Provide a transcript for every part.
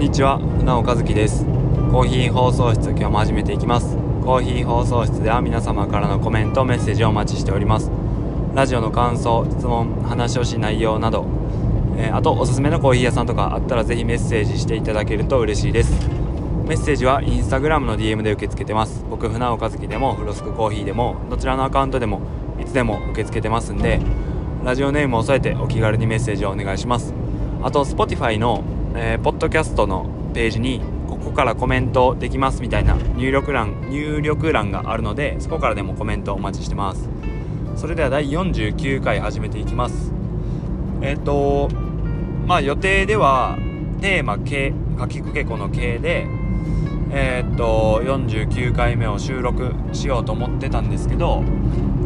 にちは。船尾和樹です。コーヒー放送室今日も始めていきます。コーヒー放送室では皆様からのコメントメッセージをお待ちしております。ラジオの感想質問話をし内容など、えー、あとおすすめのコーヒー屋さんとかあったらぜひメッセージしていただけると嬉しいです。メッセージはインスタグラムの DM で受け付けてます。僕船尾和樹でもフロスクコーヒーでもどちらのアカウントでもいつでも受け付けてますんでラジオネームを添えてお気軽にメッセージをお願いします。あと Spotify の、えー、ポッドキャストのページにここからコメントできますみたいな入力欄入力欄があるのでそこからでもコメントお待ちしてます。それでは第49回始めていきます。えっ、ー、とまあ予定ではテーマ「K」かきくけこの「K」でえっ、ー、と49回目を収録しようと思ってたんですけど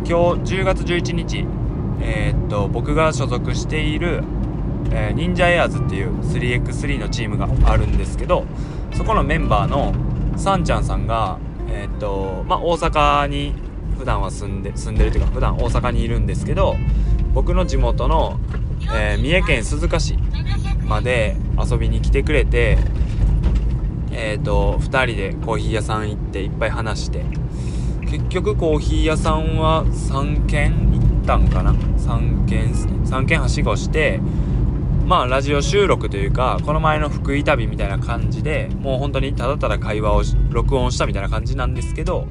今日10月11日えー、っと僕が所属している、えー、忍者エアーズっていう 3x3 のチームがあるんですけどそこのメンバーのさんちゃんさんがえー、っとまあ大阪に普段は住んで住んでるというか普段大阪にいるんですけど僕の地元の、えー、三重県鈴鹿市まで遊びに来てくれてえっ、と2人でコーヒー屋さん行っていっぱい話して結局コーヒー屋さんは3軒行ったんかな？3軒3軒はしごしてまあラジオ収録というかこの前の福井旅みたいな感じでもう本当にただただ会話を録音したみたいな感じなんですけど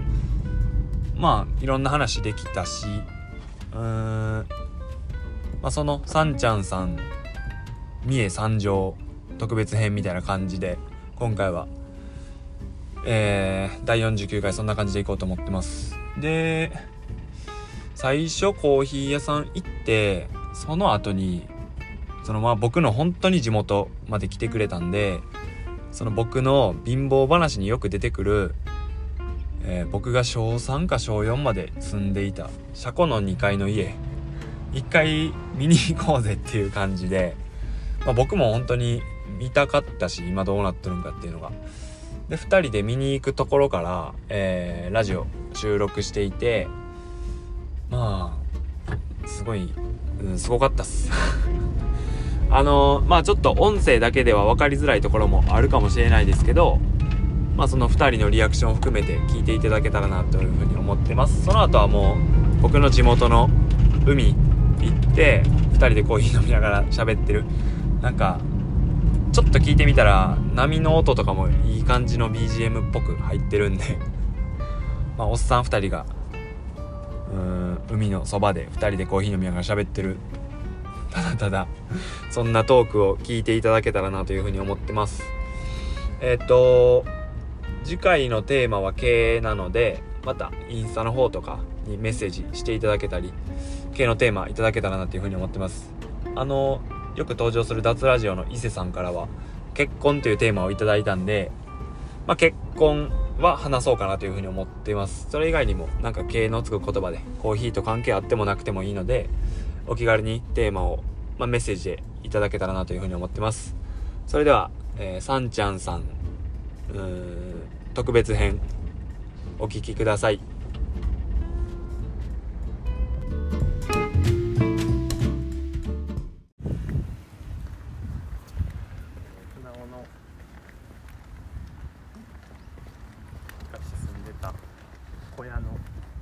まあいろんな話できたしうーんまあそのさんちゃんさん三重三条特別編みたいな感じで今回はえー、第49回そんな感じでいこうと思ってます。で最初コーヒー屋さん行ってその後にそのまあ僕の本当に地元まで来てくれたんでその僕の貧乏話によく出てくる、えー、僕が小3か小4まで住んでいた車庫の2階の家一回見に行こうぜっていう感じで、まあ、僕も本当に見たかったし今どうなってるんかっていうのが。で2人で見に行くところから、えー、ラジオ収録していてまあすごい、うん、すごかったっす。あのまあちょっと音声だけでは分かりづらいところもあるかもしれないですけどまあその2人のリアクションを含めて聞いていただけたらなというふうに思ってます。その後はもう僕の地元の海行って2人でコーヒー飲みながら喋ってる。なんかちょっと聞いてみたら波の音とかもいい感じの BGM っぽく入ってるんで まあおっさん2人がうん海のそばで2人でコーヒー飲みながら喋ってるただただそんなトークを聞いていただけたらなというふうに思ってますえっ、と次回のテーマは経営なのでまたインスタの方とかにメッセージしていただけたり経営のテーマいただけたらなというふうに思ってますあのよく登場する脱ラジオの伊勢さんからは結婚というテーマをいただいたんで、まあ、結婚は話そうかなというふうに思っています。それ以外にもなんか経営のつく言葉でコーヒーと関係あってもなくてもいいので、お気軽にテーマを、まあ、メッセージでいただけたらなというふうに思ってます。それでは、えー、さんちゃんさん、うーん、特別編、お聴きください。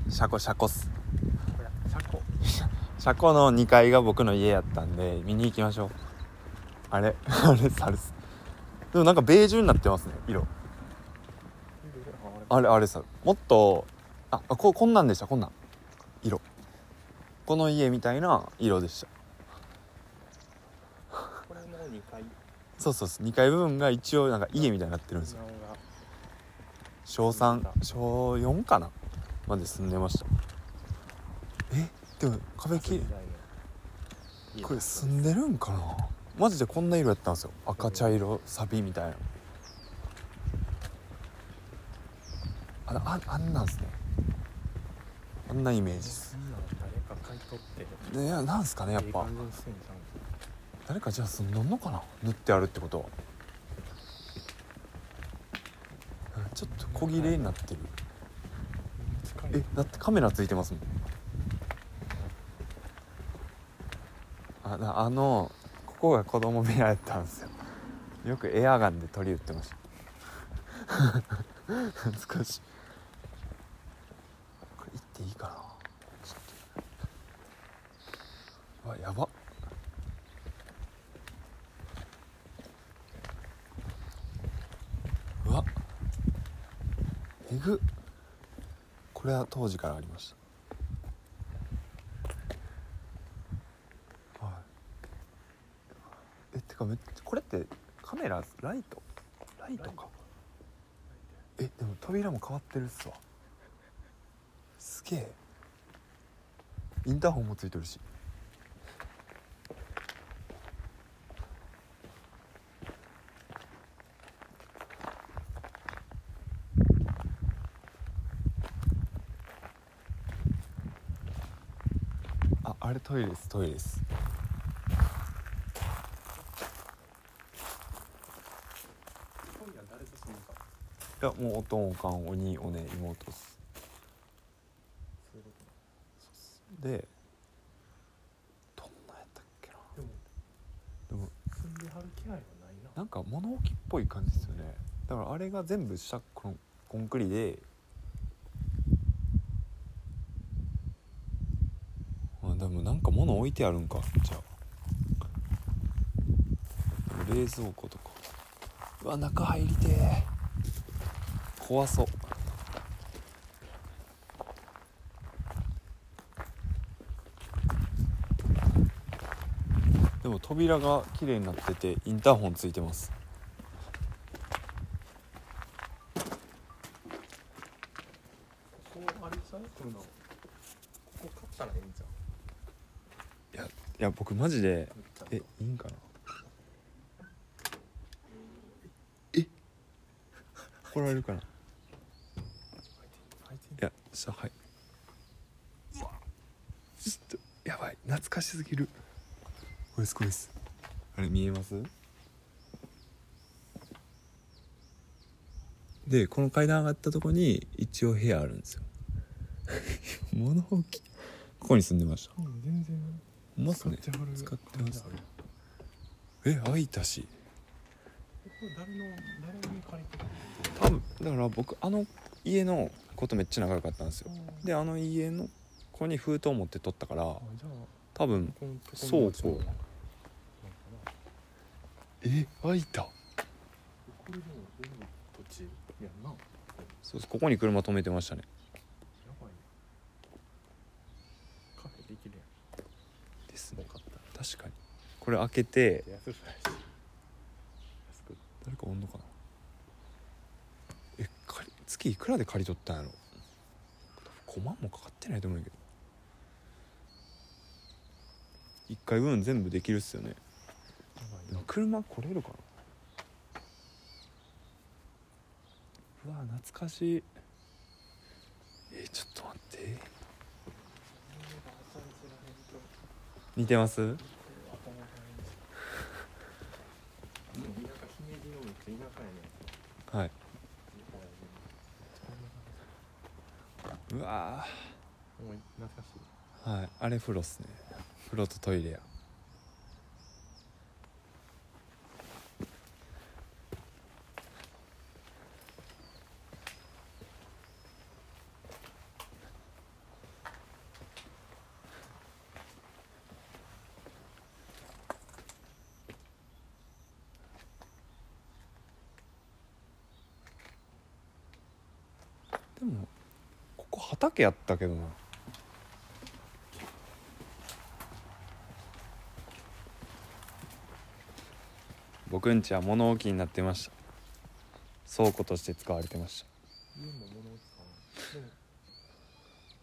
車庫車庫っす車庫車庫の2階が僕の家やったんで見に行きましょう。あれ？あれサルスでもなんかベージュになってますね色。あれあれさもっとあここんなんでしたこんなん。色。この家みたいな色でした。これの2階。そうそうそう。2階部分が一応なんか家みたいになってるんですよ。小3小4かなまで住んでましたえでも壁きこれ住んでるんかな？マジでこんな色やったんですよ。赤茶色サビみたいな。あああんなんすね。あんなイメージっす。いやなんすかねやっぱ。誰かじゃあ住んどんのかな？塗ってあるってことは。ちょっと小切れになってる。えだってカメラついてますもんああのここが子供部屋やったんですよ。よくエアガンで鳥撃ってました。懐かしい。これ行っていいかな。ちょっと。わやば。うわ。えぐ。これは当時からありましたはいえってかこれってカメラライト？ライトか。えでも扉も変わってるっすわ。すげえ。インターホンもついてるし。ああれトイレですトイレです今夜誰と住むかいやもうおとんおかんおにおね妹っす。でどんなやったっけな。でもでも住んではる気配はないな。なんか物置っぽい感じですよね。だからあれが全部下コンコンクリで。あでもなんか物置いてあるんか。じゃあ。冷蔵庫とか。うわ中入りてえ怖そう。でも扉が綺麗になっててインターホンついてます。いやいや僕マジでえいいんかな？え？怒られるかな？さはい。うわちょっとやばい。懐かしすぎる。これですこれです。あれ見えます？でこの階段上がったとこに一応部屋あるんですよ。物置。ここに住んでました？うん全然。まっすね使ってはる使ってます。感じあえ開いたし。誰の誰に借りてる多分だから僕あの家のことめっちゃ仲良かったんですよ。のであの家の子に封筒持って取ったから多分倉庫。え開いた。そうです。ここに車止めてましたね。ですね。確かに。これ開けて誰かおんのかな？月いくらで借り取ったんやろ？5万もかかってないと思うんやけど。1回分全部できるっすよね。車来れるかな？うわ懐かしい。えちょっと待って。似てます？なんか姫路のめっちゃ田舎やねはいうわお前懐かしい。ーはい。あれ風呂っすね。風呂とトイレやでもここ畑やったけどな。僕んちは物置になってました。倉庫として使われてました。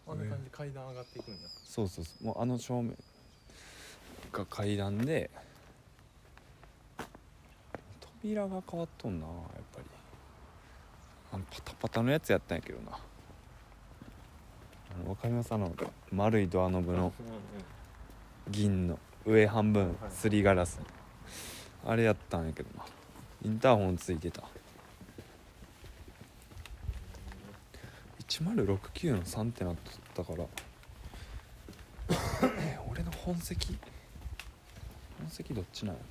あんな感じで階段上がっていくんや。そうそうそう。もうあの正面が階段で扉が変わっとんなやっぱり。あのパタパタのやつやったんやけどな。あのわかります？あの丸いドアノブの銀の上半分はいすりガラス。あれやったんやけどな。インターホンついてた。1069の3ってなったから。え俺の本籍？本籍どっちなんや？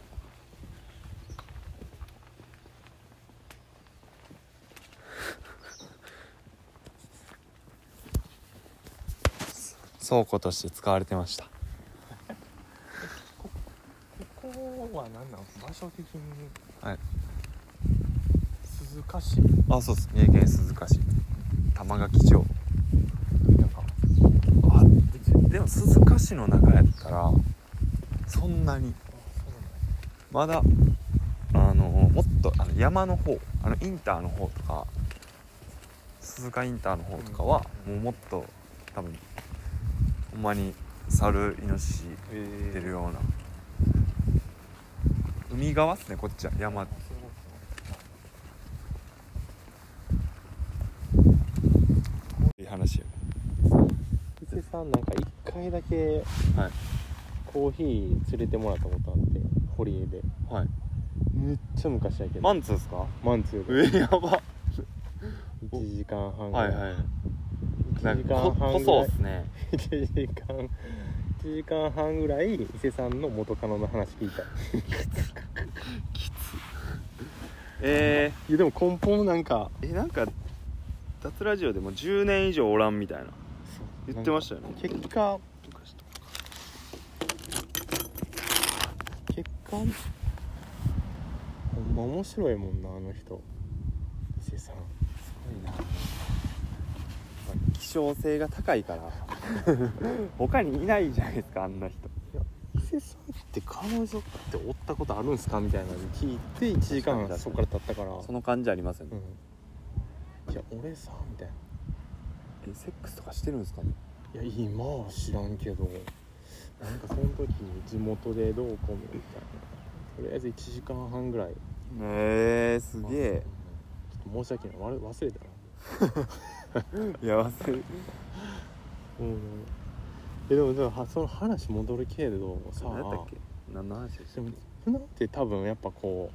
倉庫として使われてました。ここは何なん？場所的に？はい。鈴鹿市？あそうです。三重県鈴鹿市。玉垣町。あででも鈴鹿市の中やったらそんなに。まだあのもっとあの山の方あのインターの方とか鈴鹿インターの方とかは、もうもっと多分ほんまに猿イノシシえ出るような。海側っすねこっちは。山。いい話や。伊勢さんなんか一回だけはい。コーヒー連れてもらったことあって堀江で。はい。めっちゃ昔やけど。マンツーですか？マンツーで。えやば。1時間半ぐらはいはい1時間こ半ぐらい。細っすね。1時間。1時間半ぐらい伊勢さんの元カノの話聞いた。いえやでも根本なんかー、えなんか脱ラジオでも10年以上おらんみたいな。言ってましたよね。結果。結果？ほんま面白いもんなあの人伊勢さんすごいな希少性が高いから。他にいないじゃないですかあんな人。伊勢さんって彼女っておったことあるんすかみたいなの聞いて1時間そこから経ったから。その感じありますよね、うん、いや俺さみたいな。えセックスとかしてるんですか？ねいや今は知らんけど。なんかその時地元でどうこうみたいな。とりあえず1時間半ぐらい。えー、すげえ。ちょっと申し訳ない。忘れたな いや忘れうん。えでもでもはその話戻るけれどさ何やったっけ？何の話でしたっでも船って多分やっぱこ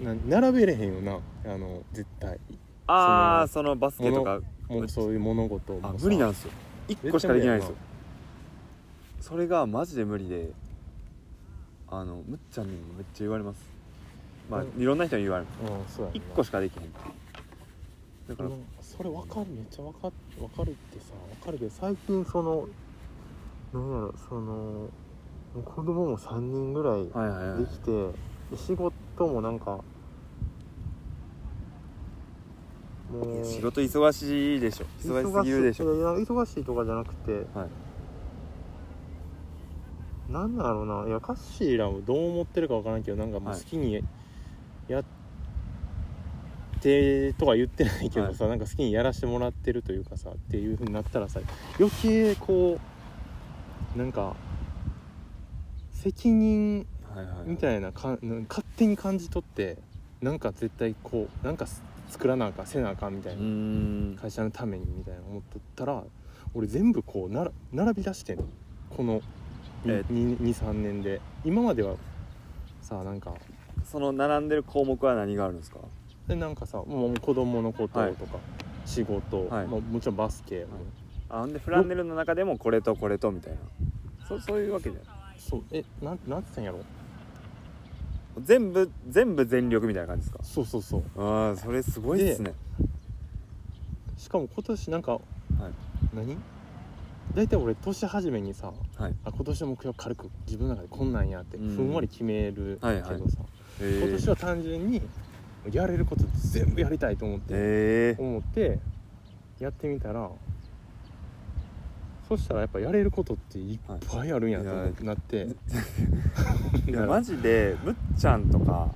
うな並べれへんよな。あの絶対。ああそのバスケとかもうそういう物事もあさ無理なんですよ。1個しかできないんですよ。それがマジで無理であのむっちゃんにもめっちゃ言われます。まあうん。いろんな人に言われる。うんそうやな。1個しかできへんだから、うんそれ分かるめっちゃ分か分かるってさ分かるけど最近そのなんやろそのもう子供も3人ぐらいはいはいはい。できて、で仕事もなんかもう仕事忙しいでしょ。忙しすぎるでしょ。いやいや忙しいとかじゃなくてはい。なんだろうな。いやカッシーらもどう思ってるか分からんけどなんかもうはい。好きにやってとは言ってないけどさ、なんか好きにやらせてもらってるというかさっていうふうになったらさ余計こうなんか責任はいはいみたいな勝手に感じ取ってなんか絶対こうなんかす作らなあかんせなあかんみたいうな、会社のためにみたいな思っとったら俺全部こうなら並び出してんの。このえ23年で。今まではさなんかその並んでる項目は何があるんですか？でなんかさもう子供のことはい。とか、仕事、はい。まあ、もちろんバスケも、あほんでフランネルの中でもこれとこれとみたいな。そそういうわけじゃない。そうえなんなんて言ったんやろ全部全部全力みたいな感じですか？そうそうそう。ああそれすごいですね。しかも今年なんか、はい。何？大体俺年始めにさはい。あ今年の目標軽く自分の中でこんなんやってうん。ふんわり決めるけどさ、はいはい。え今年は単純にやれること全部やりたいと思って、え。ー、思ってやってみたらそしたらやっぱやれることっていっぱいあるんやと思ってなって、いやマジでむっちゃんとか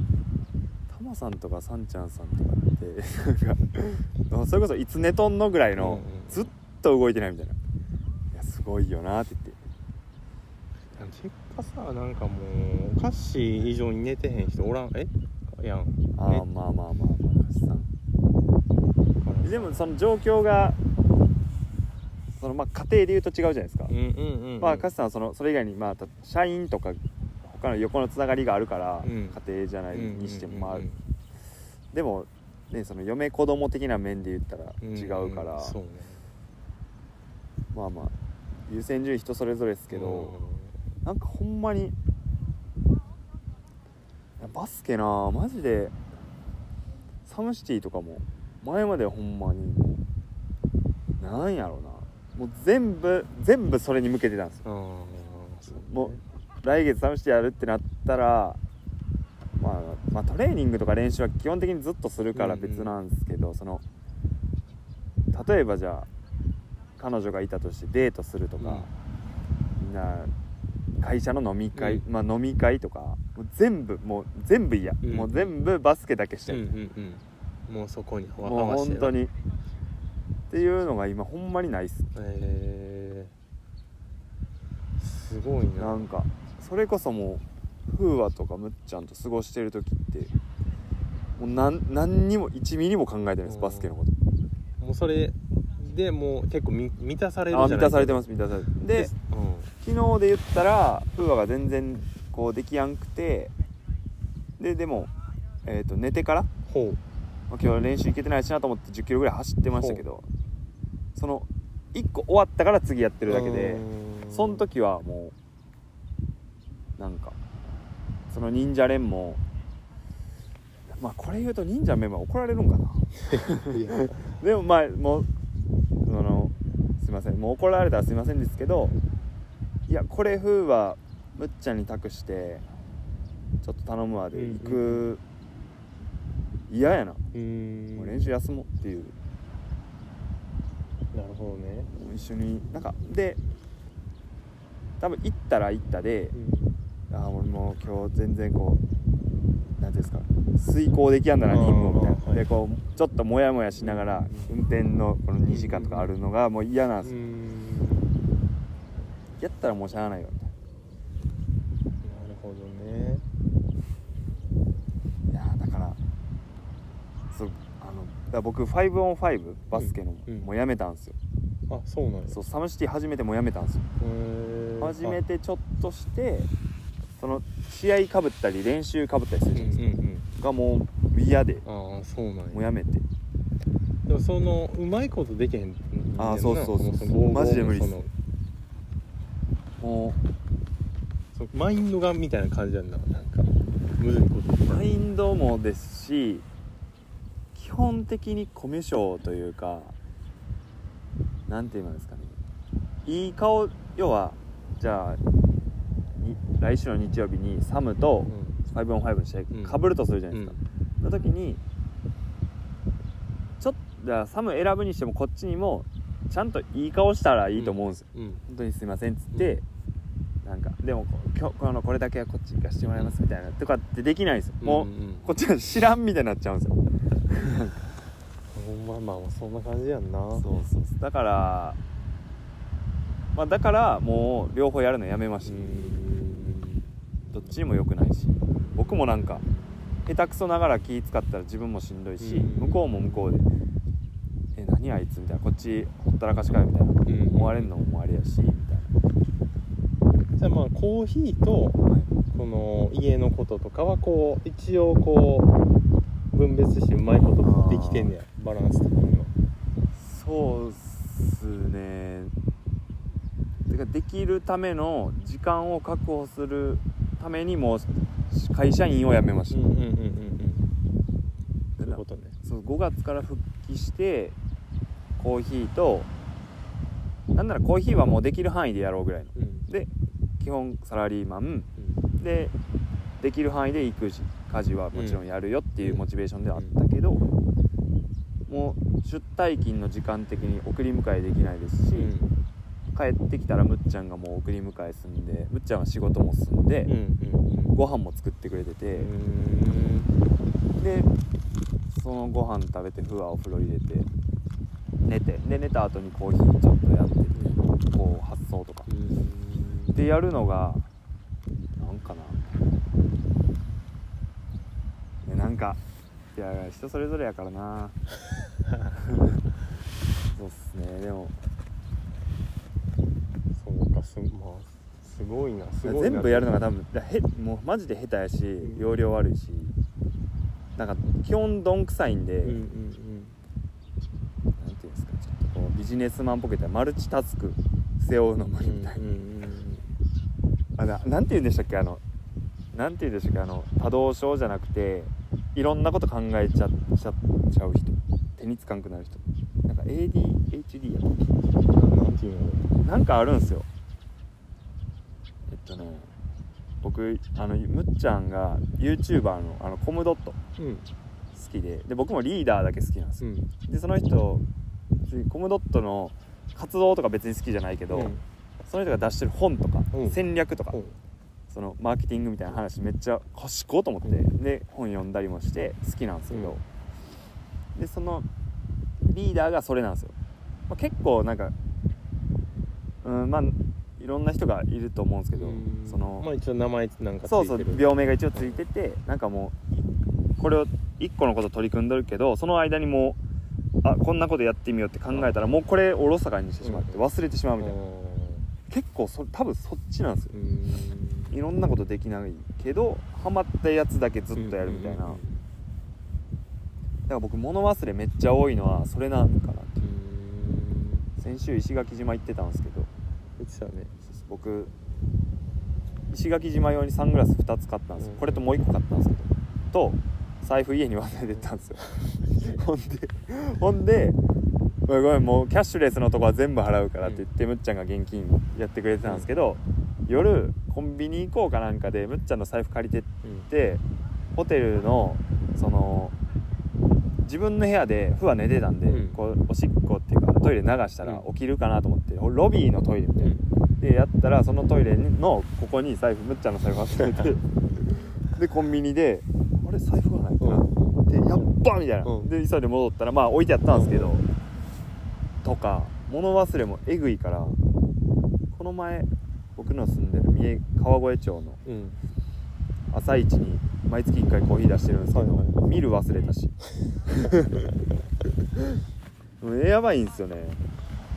たまさんとかさんちゃんさんとかってなんか それこそいつ寝とんのぐらいの、うんうん。ずっと動いてないみたいな。いやすごいよなって言って。結果さなんかもうカッシー以上に寝てへん人おらん。えやん。ああえ。まあまあまあまあ橋さんでもその状況がそのまあ家庭で言うと違うじゃないですか、うんうんうん、うん、まあカスさんはそのそれ以外にまあた社員とか他の横のつながりがあるから、うん。家庭じゃないにしてもまあ、うんうんでもねその嫁子供的な面で言ったらうん違うから、そうね。まあまあ優先順位人それぞれですけど、なんかほんまにバスケなマジでサムシティとかも前までほんまにもうなんやろもう全部全部それに向けてたんですよ。ああそう来月試してやるってなったら、まあ、まあトレーニングとか練習は基本的にずっとするから別なんですけど、その例えばじゃあ彼女がいたとしてデートするとか、みんな会社の飲み会、まあ、飲み会とかもう全部もう全部嫌、うん。もう全部バスケだけして。うんる、うんうん。もうそこに合もう本当に。っていうのが今ほんまにないっす。へえすごいな。なんかそれこそもう風和とかむっちゃんと過ごしてる時ってもう何何にも1ミリも考えてないですうん。バスケのこと。もうそれでもう結構み満たされるあじゃない満たされてます満たされてるで昨日で言ったら風和が全然こうできやんくてででも、えー、と寝てから、まほう。あ今日練習行けてないしなと思って1 0キロぐらい走ってましたけどその1個終わったから次やってるだけでその時はもうなんかその忍者連もまあこれ言うと忍者メンバー怒られるんかな。でもまあもうそのすいません。もう怒られたらすいませんですけどいやこれ風はむっちゃんに託してちょっと頼むわで行く嫌やな。もう練習休もうっていう。なるほどね。一緒になんかで多分行ったら行ったでああ俺もう今日全然こう何ていうんですか遂行できやんだな任務みたいな、はい。でこうちょっとモヤモヤしながら運転のこの2時間とかあるのがもう嫌なんですよ、やったらもうしゃあないよみたいな。るほどね。ないやーだからそうあのだから僕 5on5 バスケの、うんうん。もうやめたんですよ。あそうなんや。そうサムシティ始めてもうやめたんですよ。へー。始めてちょっとしてその試合かぶったり練習かぶったりするうんじゃないですか、がもう嫌で。ああそうなんや。もうやめて。でもそのうまいことできへんあーそうそうそうもその防護マジで無理っす。もそうマインドがみたいな感じなんだなんかむずいこと。うマインドもですし基本的にコミュ障というかなんて言うんですかね。いい顔要はじゃあに来週の日曜日にサムと 5on5 の試うん。合かぶるとするじゃないですか、の時にちょっとじゃあサム選ぶにしてもこっちにもちゃんといい顔したらいいと思うんですよ、うん。うん。本当にすいませんっつって、なんかでもこ今日このこれだけはこっち行かしてもらいますみたいなとかってできないんですよ、もう、んん。こっちは知らんみたいになっちゃうんですよ。ほんままあそんな感じやんな。そうそうそう。だからまあだからもう両方やるのやめました、うんどっちにも良くないし僕もなんか下手くそながら気使ったら自分もしんどいし、うん。向こうも向こうで「え何あいつ」みたいな。こっちほったらかしかよみたいな、ん。思われるのもあれやしみたいじゃあまあコーヒーとこの家のこととかはこう一応こう分別してうまいことできてんねや。バランス的には。そうっすね。てかできるための時間を確保するためにもう会社員を辞めました、うんうんうんうんうんそういうでことね。そう5月から復帰してコーヒーとなんならコーヒーはもうできる範囲でやろうぐらいの。うん。で基本サラリーマン。うん。でできる範囲で育児家事はもちろんやるよっていうモチベーションではあったけど、もう出退勤の時間的に送り迎えできないですし、帰ってきたらむっちゃんがもう送り迎え済んでむっちゃんは仕事も済んで、うんうんうん。ご飯も作ってくれてて、うんでそのご飯食べてふわお風呂入れて寝てで寝た後にコーヒーちょっとやっててこう発想とか。うん。でやるのがなんかな。えなんかいや人それぞれやからな。そうっすね。でもす,、まあ、すごいなすごいな全部やるのが多分だへもうマジで下手やしん。容量悪いしなんか基本どんくさいんで、うんうんうん。なんていうんですかちょっとこうビジネスマンっぽく言ったらマルチタスク背負うの無理みたいな、うんうんあななんて言うんでしたっけあのなんて言うんでしたっけあの多動症じゃなくていろんなこと考えちゃちゃちゃう人。手につかんくなる人。なんか ADHD やったっけ。うんなんかあるんすよとね僕あのむっちゃんが YouTuber のあのコムドット。うん。好きで。で僕もリーダーだけ好きなんですよ、うん。でその人コムドットの活動とか別に好きじゃないけど、うん。その人が出してる本とか、うん。戦略とか、うん。そのマーケティングみたいな話めっちゃ賢いと思って、うん。で本読んだりもして好きなんですけど、でそのリーダーがそれなんですよ、まあ、結構なんかうんまあいろんな人がいると思うんですけど、うん。その、まあ一応名前なんかそうそう病名が一応ついててなんかもうこれを一個のこと取り組んでるけどその間にもうあこんなことやってみようって考えたらもうこれおろそかにしてしまってうん。忘れてしまうみたいな、う結構そ多分そっちなんですよ。ん。いろんなことできないけどハマったやつだけずっとやるみたいな、だから僕物忘れめっちゃ多いのはそれなんかなってうん。先週石垣島行ってたんですけど言ってたね。僕石垣島用にサングラス2つ買ったんですよ、うん。これともう1個買ったんですけど。と財布家に忘れてったんですよ。ほんでほんで「ごめんごめんもうキャッシュレスのとこは全部払うから」って言って、むっちゃんが現金やってくれてたんですけど、夜コンビニ行こうかなんかでむっちゃんの財布借りてってホテルのその自分の部屋でふわ寝てたんで、うん。こうおしっこっていうかトイレ流したらうん。起きるかなと思ってロビーのトイレみたいな、でやったらそのトイレのここに財布むっちゃんの財布忘れて。でコンビニで「あれ財布がない」ってなって「やっば!」みたいな、うん。で急いで戻ったらまあ置いてあったんですけど、とか物忘れもえぐいからこの前僕の住んでる三重川越町のうん。朝一に毎月1回コーヒー出してるんですけど、はいはい。ミル忘れたし やばいんですよね。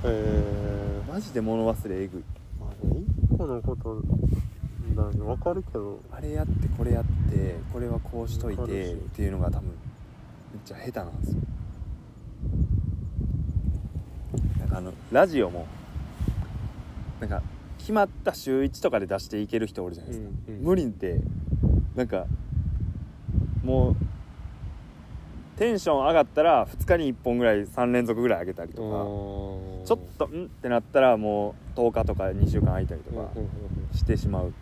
えマジで物忘れえぐい。ー、まあ一個のことなんか分かるけど。あれやってこれやってこれはこうしといてっていうのが多分めっちゃ下手なんですよ。なんかあのラジオもなんか決まった週1とかで出していける人おるじゃないですか、うんうん。無理ってなんかもうテンション上がったら2日に1本ぐらい3連続ぐらい上げたりとか。ちょっとんってなったらもう10日とか2週間空いたりとかしてしまう。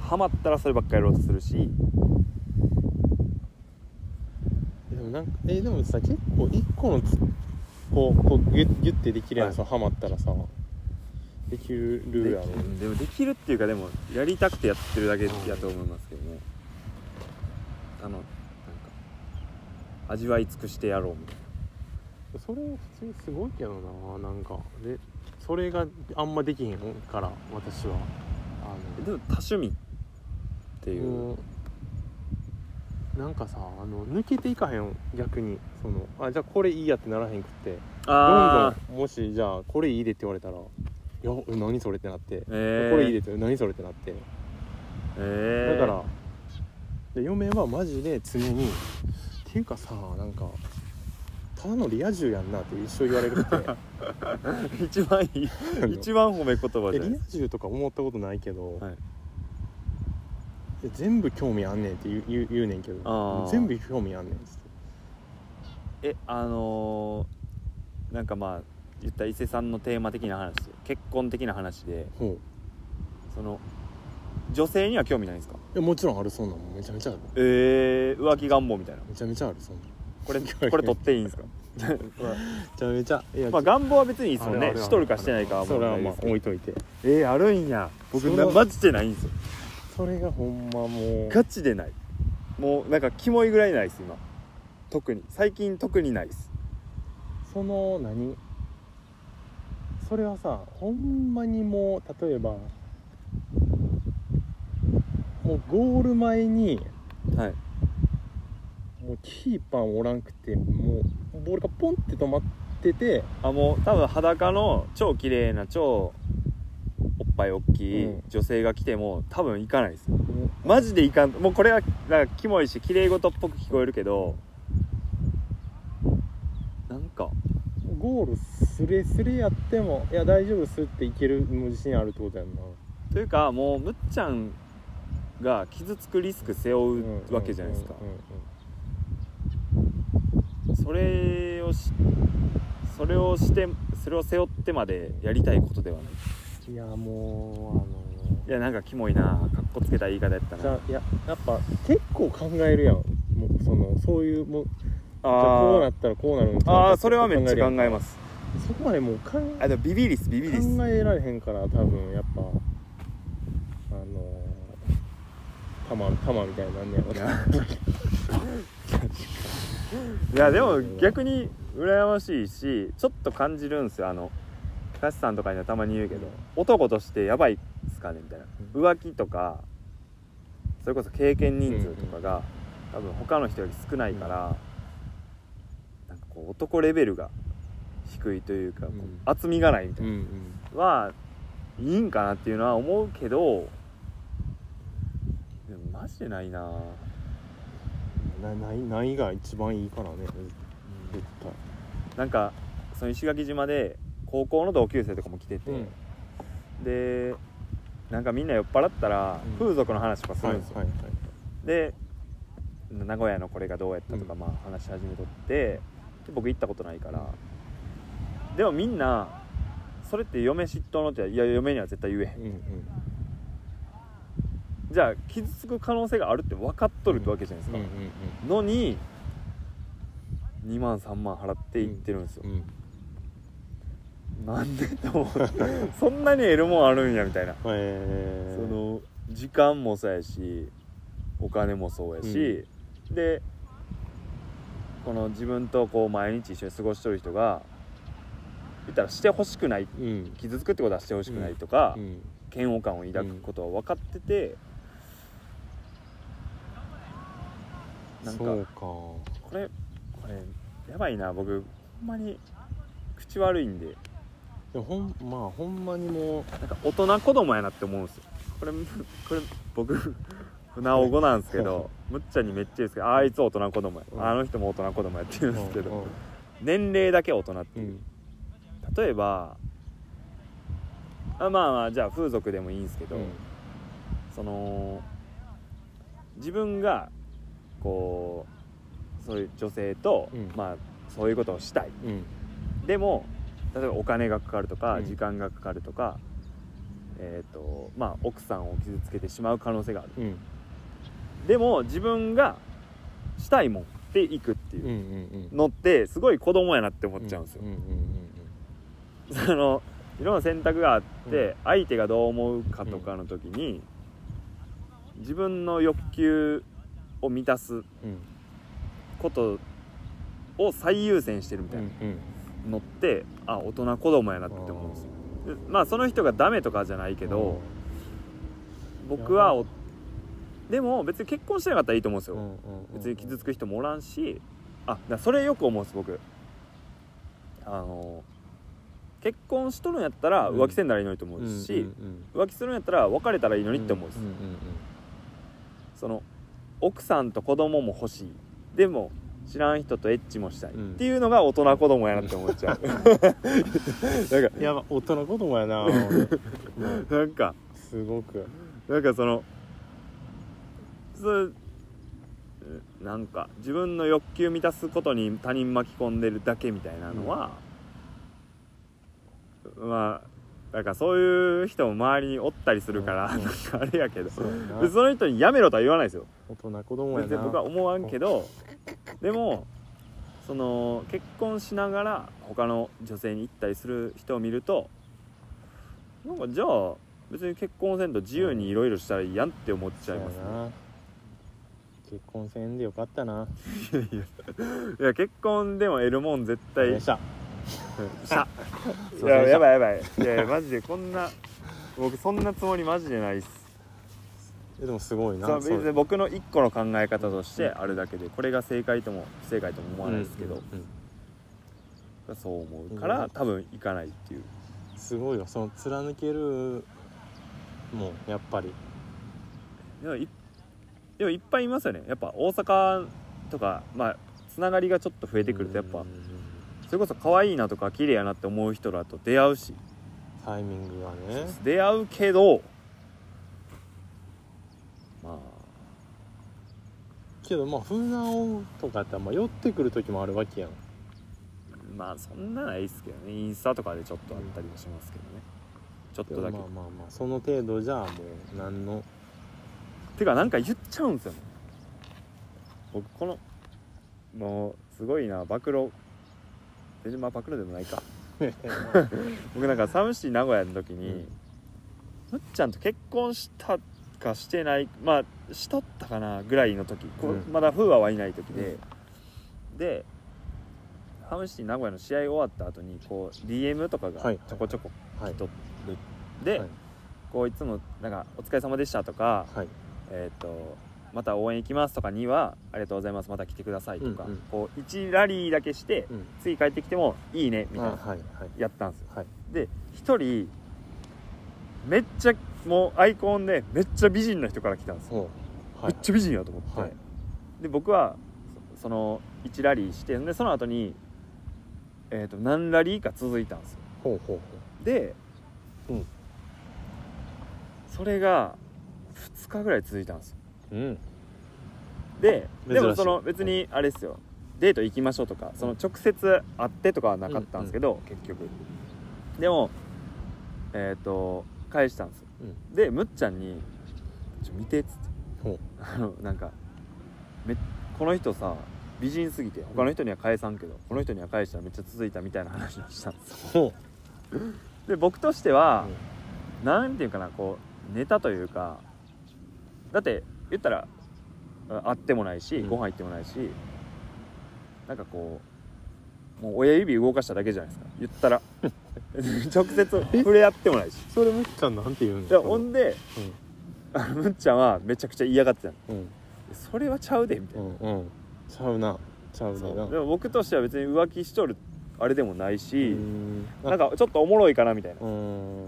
ハマったらそればっかりやろうとするし。でもなんかえでもさ結構一個のつこうこうギュッギュッてできるやんさ、ハマったらさ。できるでやろ。でもできるっていうかでもやりたくてやってるだけやと思いますけどね。あの味わい尽くしてやろうみたいそれ普通にすごいけどななんか。でそれがあんまできへんから私は。あなでも多趣味っていう、なんかさあの抜けていかへん逆に。そのあじゃあこれいいやってならへんくって。あどんどんもしじゃあこれいいでって言われたら「いやえ何それ?」ってなって「えー、これいいで」って「何それ?」ってなって。えー、だからで嫁はマジで常にっていうかさなんかただのリア充やんなって一生言われるって。一番いい。一番褒め言葉じえリアゃないです充とか思ったことないけど、はい。全部興味あんねんって言う言う言うねんけど全部興味あんねんっつって。えあのー、なんかまあ言った伊勢さんのテーマ的な話で結婚的な話でその女性には興味ないんですか？いやもちろんあるそんなんもん。めちゃめちゃある。えー、浮気願望みたいな。めちゃめちゃあるそんな。んこれ これ取っていいんですか？めちゃめちゃいやまあ願望は別にいいですもんね。しとるかしてないかはそれはまあ。置いといて。えー、あるんや。僕マジでないんですよ。それがほんまもう。ガチでない。もうなんかキモいぐらいないです今。特に。最近特にないです。その何？それはさほんまにもう例えばもうゴール前にはい。もうキーパーおらんくてもうボールがポンって止まっててあもう多分裸の超綺麗な超おっぱい大きいうん。女性が来ても多分行かないですもマジで行かん。もうこれはなんかキモいし綺麗事っぽく聞こえるけどなんか。うゴールスレスレやってもいや大丈夫っすっていけるもう自信あるってことやんな。というかもうむっちゃんが傷つくリスク背負うわけじゃないですか。それをしそれをしてそれを背負ってまでやりたいことではない。いやもいやなんかキモいなかっこつけた言い方やったな。うあのじゃあいややっぱ結構考えるやん。もうそのそういうもうああこうなったらこうなるん。あーそれはめっちゃ考えますす。そこまでもう考えあでもビビりっすビビりっす。考えられへんから多分やっぱあのー、玉玉みたいになんねやろ。ないや でも逆に羨ましいしちょっと感じるんですよ。あのカシさんとかにはたまに言うけど男としてやばいっすかねみたいな。浮気とかそれこそ経験人数とかが多分他の人より少ないからなんかこう男レベルが低いというかこううん。厚みがないみたいうんうん。なはいいんかなっていうのは思うけどマジでないな。なないないが一番いいからね絶対。なんかその石垣島で高校の同級生とかも来てて、うん。でなんかみんな酔っ払ったらうん。風俗の話とかすはいるんですよ、で名古屋のこれがどうやったとかうん。まあ話し始めとってで僕行ったことないから。でもみんなそれって嫁嫉妬のっていや嫁には絶対言えへん。うんうんじゃあ傷つく可能性があるって分かっとるわけじゃないですうんか、うん。のに2万3万払って行ってるんですよ。う、んなんでと思って そんなに得るもんあるんやみたいな。えー、その時間もそうやしお金もそうやし、でこの自分とこう毎日一緒に過ごしとる人が言ったらしてほしくない。うん。傷つくってことはしてほしくないとか、うん。嫌悪感を抱くことは分かってて、なんか。そうか。これこれやばいな。僕ほんまに口悪いんで。でもほんまあほんまにもなんか大人子供やなって思うんですよ。これこれ僕船尾語なんですけど むっちゃんにめっちゃ言うんですけどあいつ大人子供や、うん。あの人も大人子供やって言ううんですけど、ん。年齢だけ大人っていう、うん。例えばあまあまあじゃあ風俗でもいいんですけど、うん。その自分がこうそういう女性と、うん。まあそういうことをしたい。うん。でも例えばお金がかかるとか、うん。時間がかかるとかえっ、とまあ奥さんを傷つけてしまう可能性がある。うん。でも自分がしたいもんで行くっていうんうんううん。のってすごい子供やなって思っちゃうんですよ。う、んうん そのいろんな選択があって、相手がどう思うかとかの時に、自分の欲求を満たすことを最優先してるみたいな。うんのって、あ大人子供やなって思うんですよ。でまあその人がダメとかじゃないけど、僕はおでも別に結婚してなかったらいいと思うんですよ、別に傷つく人もおらんしあだそれよく思うんです僕。あの結婚しとるんやったらうん。浮気せんならいいのにと思うし、浮気するんやったら別れたらいいのにって思うんです、その奥さんと子供も欲しい。でも知らん人とエッチもしたい、うん。っていうのが大人子供やなって思っちゃう。なんかい や大人子供やな俺 なんかすごく。なんかそのそうなんか自分の欲求満たすことに他人巻き込んでるだけみたいなのは、まあなんかそういう人も周りにおったりするから、うん。なんかあれやけど。その人にやめろとは言わないですよ大人子供やな。別に僕は思わんけどでもその結婚しながら他の女性に行ったりする人を見るとなんかじゃあ別に結婚せんと自由にいろいろしたらいいやんって思っちゃいますね。そうやな結婚せんでよかったな。いや結婚でも得るもん絶対。でしたしゃ。いややばいやばい。いやいやマジでこんな僕そんなつもりマジでないっす。えでもすごいな。そう別に僕の一個の考え方としてあるだけでこれが正解とも不正解とも思わないですけど、そう思うから、うん。多分行かないっていう。すごいわその貫けるもうやっぱり。でもいでもいっぱいいますよね。やっぱ大阪とかまあつながりがちょっと増えてくるとやっぱうんそれこそ可愛いなとか綺麗やなって思う人らと出会うし。タイミングがね。出会うけどまあけどまあ風直とかってまあ寄ってくる時もあるわけやん。まあそんなないっすけどね。インスタとかでちょっとあったりもしますけどね。ちょっとだけ、まあまあまあその程度じゃもう何の。てかなんか言っちゃうんですよね。僕このもうすごいな暴露。全然まあ暴露でもないか。僕なんかサムシ名古屋の時に、うん。むっちゃんと結婚したかしてないまあしとったかなぐらいの時、こううん。まだ風和はいない時で、でサムシティ名古屋の試合終わった後にこう DM とかがはいちょこちょこはい。来とる、で、はい。こういつもなんか「お疲れ様でした」とかはい「えっ、とまた応援行きます」とかには「ありがとうございますまた来てください」とか、うんうん。こう1ラリーだけしてうん。次帰ってきても「いいね」みたいなやったんですよ。はい。で1人めっちゃもうアイコンでめっちゃ美人な人から来たんですよ、はい。めっちゃ美人やと思って、はい。で僕はそその1ラリーしてでその後にえっ、と何ラリーか続いたんですよ。ほうほうほで、うん。それが2日ぐらい続いたんですよ。ううん。ででもその別にあれですよ。デート行きましょうとかその直接会ってとかはなかったんですけど、結局。でもえっ、と返したんですようんでむっちゃんに「ちょ見て」っつって。あのなんかめこの人さ美人すぎて他の人には返さんけど、この人には返したらめっちゃ続いたみたいな話をしたんですほで僕としてはう、なんていうかなこうネタというかだって言ったらあ会ってもないし、うん。ご飯行ってもないしなんかこうもう親指動かしただけじゃないですか。言ったら。直接触れ合ってもないし。それむっちゃんなんて言うのでほんで、あのむっちゃんはめちゃくちゃ嫌がってたの。うん。うんそれはちゃうでみたいな、うんうん。ちゃうな。ちゃうな。でも僕としては別に浮気しとるあれでもないし、うん。なんかちょっとおもろいかなみたいな。うん。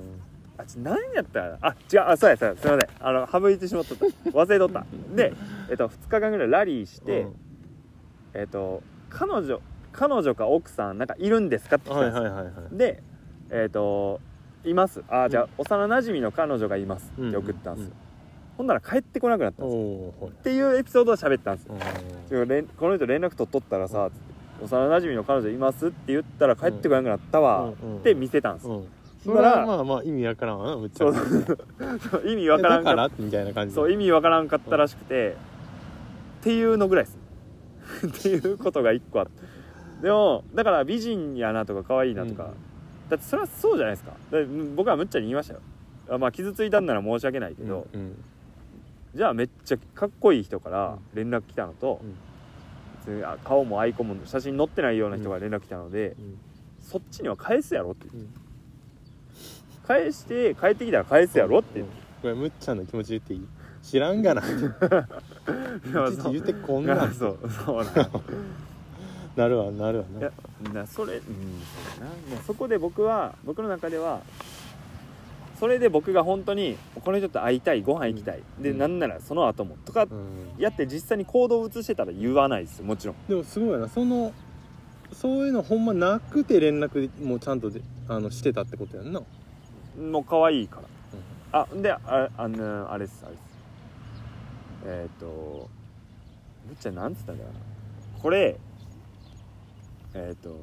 あち何やったらあ違う。あそうやそうや。すいません。あの省いてしまっとった。忘れとった。で、えっと、2日間ぐらいラリーして、うん。えっと彼女彼女か奥さんなんかいるんですかって聞いたんですよ、はいはいはいはい。でえっといます。あじゃあ、幼馴染の彼女がいますって送ったんですよ、うんほんなら帰ってこなくなったんですよ。っていうエピソードを喋ったんですよ。この人連絡取っとったらさ、つって幼馴染の彼女いますって言ったら帰ってこなくなったわ、うんうんって見せたんですよ、うん。それはまあまあ意味わからんわなむっちゃ。意味わからんかみたいな感じそう意味わからんかったらしくて、っていうのぐらいです。っていうことが一個あってでもだから美人やなとか可愛いなとか、うん。だってそれはそうじゃないですか。だって僕はむっちゃんに言いましたよ。あまあ傷ついたんなら申し訳ないけど、うんうん。じゃあめっちゃかっこいい人から連絡来たのと、うん。顔もアイコンも写真載ってないような人が連絡来たので、うん。そっちには返すやろって言って、うん。返して帰ってきたら返すやろって言って、これむっちゃんの気持ち言っていい？知らんがな。言ってこんいな。ん やそうそうなんなるわなるわいやなそれうんそうだな。もうそこで僕は僕の中ではそれで僕が本当にこの人と会いたいご飯行きたい、でうん。なんならその後もとかうん。やって実際に行動を移してたら言わないですよもちろん。でもすごいな。そのそういうのほんまなくて連絡もちゃんとであのしてたってことやんな。もう可愛いから、あでああのあれですあれです。えっ、とむっちゃんなんつったんだよな。これえっ、と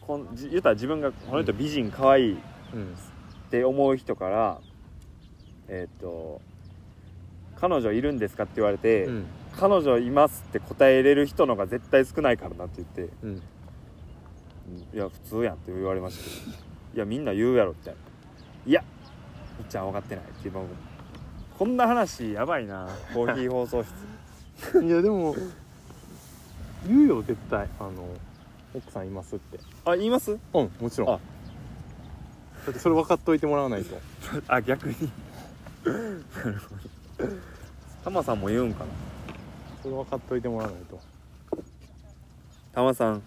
こんじ言ったら自分がこの人美人可愛いっうん。て思う人からえっ、と彼女いるんですかって言われて、うん。彼女いますって答えれる人のが絶対少ないからなって言ってうん。うん。いや普通やんって言われましたけどいやみんな言うやろって。いやみっちゃん分かってないって今こんな話やばいなコーヒー放送室。いやでも言うよ絶対。あの奥さんいますって。あ言います？うんもちろん。あ。だってそれ分かっといてもらわないと。あ逆に。なるほどタマさんも言うんかな？それ分かっといてもらわないと。タマさん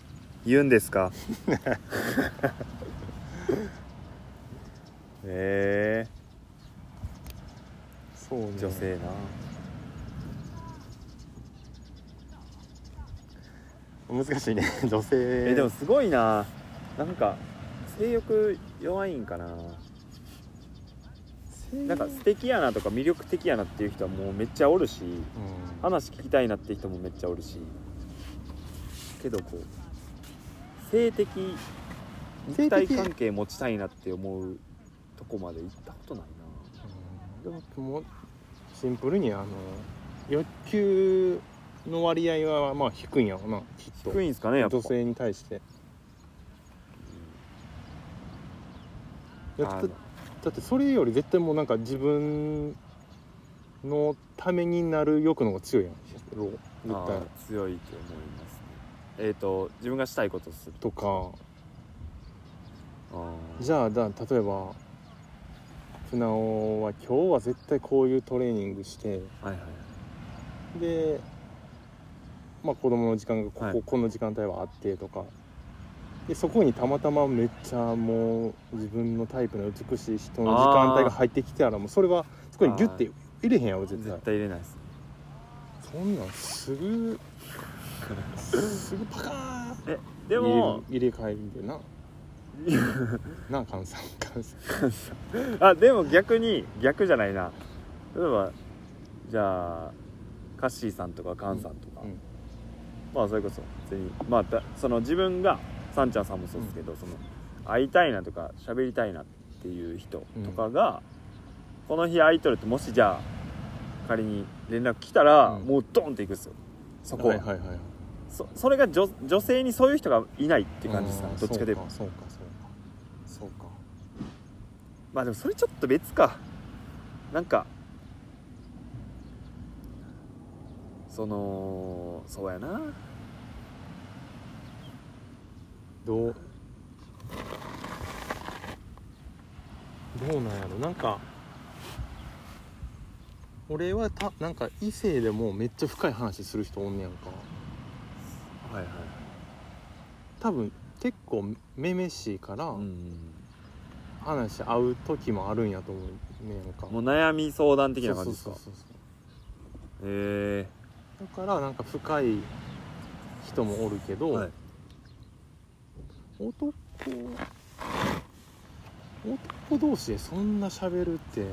言うんですか？え。そうね。ー、女性な難しいね。女性。えでもすごいな。なんか性欲弱いんかな。なんか素敵やなとか魅力的やなっていう人はもうめっちゃおるしうん。話聞きたいなって人もめっちゃおるし。けどこう性的肉体関係持ちたいなって思うとこまで行ったことないでももうシンプルにあの欲求の割合はまあ低いんやろなきっと。な低いんすかねやっぱ。女性に対して。いやだってそれより絶対もうなんか自分のためになる欲の方が強いやん絶対強いと思いますね。えっ、と自分がしたいことする。とか。じゃあじゃあ例えば船尾は今日は絶対こういうトレーニングして。はいはい。でまあ子供の時間がここ、はい。この時間帯はあってとか。でそこにたまたまめっちゃもう自分のタイプの美しい人の時間帯が入ってきたらもうそれはそこにギュッて入れへんやろ絶対。絶対入れないです。そんなんすぐすぐパカーン。えでも入れ替えるでな。なあ菅さん。菅さん。あでも逆に逆じゃないな。例えばじゃあカッシーさんとかカンさんとか、うんまあそれこそ別にまあだその自分がサンちゃんさんもそうですけど、その会いたいなとか喋りたいなっていう人とかが、この日空いとるってもしじゃあ仮に連絡来たら、うん。もうドンっていくっすよ。そこは、はいはいはいそそれが女女性にそういう人がいないって感じですか？どっちかというと。そうかそうか。そうか。まあでもそれちょっと別か。なんかそのそうやな。どう？どうなんやろ？なんか俺はたなんか異性でもめっちゃ深い話する人おんねやんか。はいはい。多分結構めめしいからうん話合う時もあるんやと思うねやんか。もう悩み相談的な感じですか？へそうだからなんか深い人もおるけど、えはい。男男同士でそんな喋るって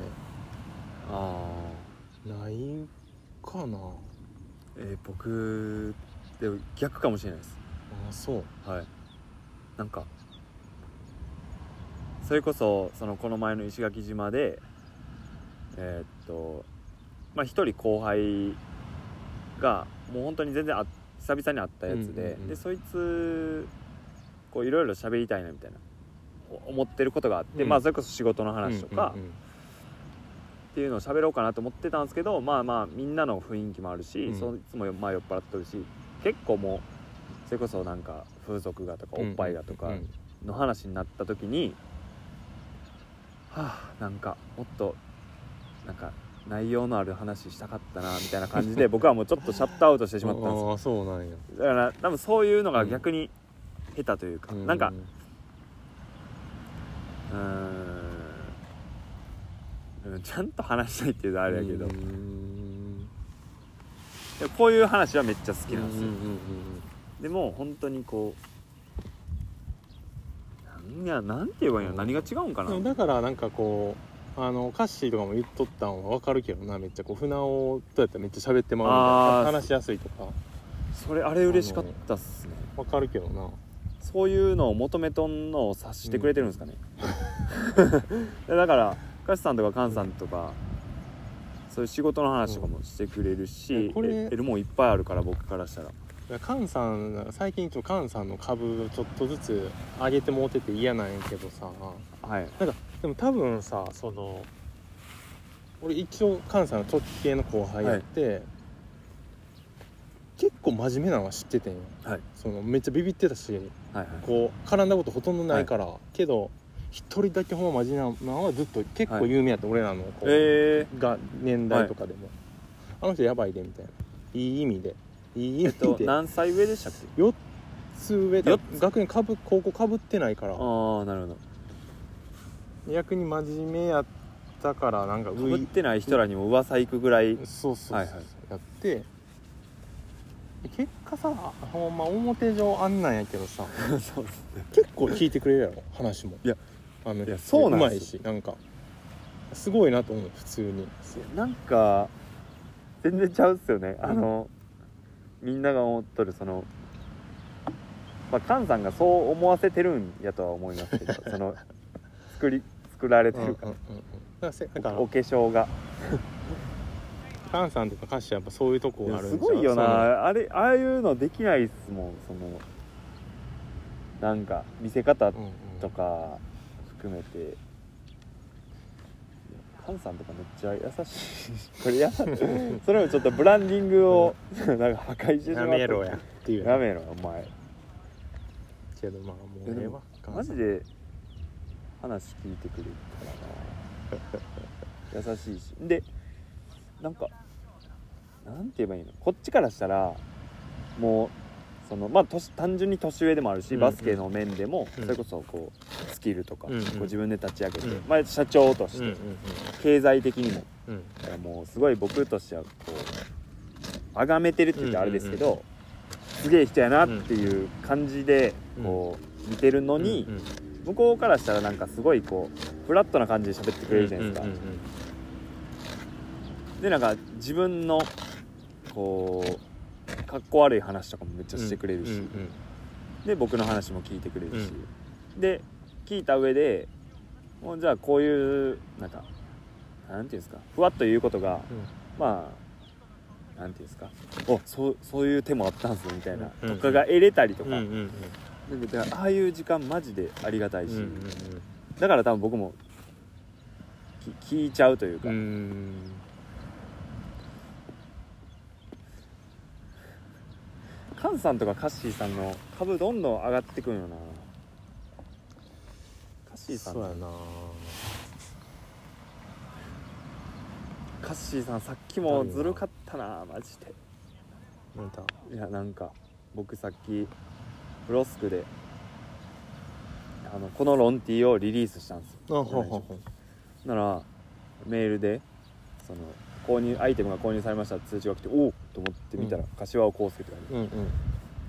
あないかな。えー僕でも逆かもしれないです。あそう。はい。なんかそれこそそのこの前の石垣島でえーっとまあ一人後輩がもう本当に全然あ久々に会ったやつで、うんうんうん。でそいつこういろいろ喋りたいなみたいなお思ってることがあって、うん。まあそれこそ仕事の話とかうんうんうん。っていうのを喋ろうかなと思ってたんですけどまあまあみんなの雰囲気もあるし、うん。そいつもまあ酔っ払っとるし結構もうそれこそなんか風俗がとかおっぱいがとかうんうんの話になった時に、はあなんかもっとなんか内容のある話したかったなみたいな感じで 僕はもうちょっとシャットアウトしてしまったんですよ。そうなんや。だから多分そういうのが逆に下手というか、なんかうーんうんちゃんと話したいっていうのはあれやけど、うーん。でもこういう話はめっちゃ好きなんですよ、うんうんうんでも本当にこうなんやなんて言えばいいの何が違うんかな、うんだからなんかこうあのカッシーとかも言っとったんは分かるけどなめっちゃこう船をどうやったらめっちゃ喋ってまうみたいな。話しやすいとか。それあれ嬉しかったっすね。分かるけどな。そういうのを求めとんのを察してくれてるんですかね、だからカシさんとかカンさんとかそういう仕事の話とかもしてくれるいしや、これえ得るもんいっぱいあるから僕からしたら。いやカンさん最近ちょっとカンさんの株ちょっとずつ上げてもうてて嫌なんやけどさ。はいでも多分さその俺一応カンさんの直系の後輩やって、結構真面目なのは知っててんよ。はい。そのめっちゃビビってたしはいはいこう絡んだことほとんどないから、けど一人だけほんま真面目なのはずっと結構有名やった、俺らのこう、え。が年代とかでも、あの人やばいでみたいな。いい意味で。いいー、えっと意味で、何歳上でしたっけ？4つ上だ。四学年かぶ高校かぶってないから。ああなるほど逆に真面目やったからなんかかぶってない人らにも噂行くぐらい。そうそうそう、はいはい。やって結果さほんま表上あんなんやけどさ。そうですね。結構聞いてくれるやろ話も。いやあのいやそうなんまいしなんかすごいなと思う普通に。なんか全然ちゃうっすよね。あのみんなが思っとるそのまあ菅さんがそう思わせてるんやとは思いますけどその作り作られてるから、お化粧が。カンさんとか歌詞はやっぱそういうとこがあるんすごいよな。あれああいうのできないっすもん。そのなんか見せ方うんうん。とか含めて。カンさんとかめっちゃ優しい。これや それもちょっとブランディングをなんか破壊してしまやめろや。っていうやめろお前。けどまあもうええわマジで話聞いてくれるからな。優しいし。でなんかなんて言えばいいの？こっちからしたらもうそのまあ年単純に年上でもあるし、うんバスケの面でも、うん。それこそこうスキルとか、うんうん。こう自分で立ち上げて、うん。まあ、社長として、うんうん経済的にもうん。うんだからもうすごい僕としてはこう崇めてるって言ってあれですけど、すげえ人やなっていう感じでこう見てるのに、うんうん向こうからしたらなんかすごいこうフラットな感じで喋ってくれるじゃないですか、うんうんうんでなんか自分のこうかっこ悪い話とかもめっちゃしてくれるし、うんうんで僕の話も聞いてくれるし、で聞いた上でもうじゃあこういうなんかなんていうんですか。ふわっと言うことがまあなんていうんですか。おそうそういう手もあったんすよみたいな、うん。とかが得れたりとか、うんうんうんああいう時間マジでありがたいし、うんうんだから多分僕もき聞いちゃうというか、うんうんカンさんとかカッシーさんの株どんどん上がってくんよな。カッシーさん。そうやな。カッシーさんさっきもずるかったなマジで。なんだいやなんか僕さっきフロスクであのこのロンティーをリリースしたんですよ。あほうほうほうならメールでその購入アイテムが購入されました通知が来ておおと思って見たら、うん。柏尾康介って書いてうんうん。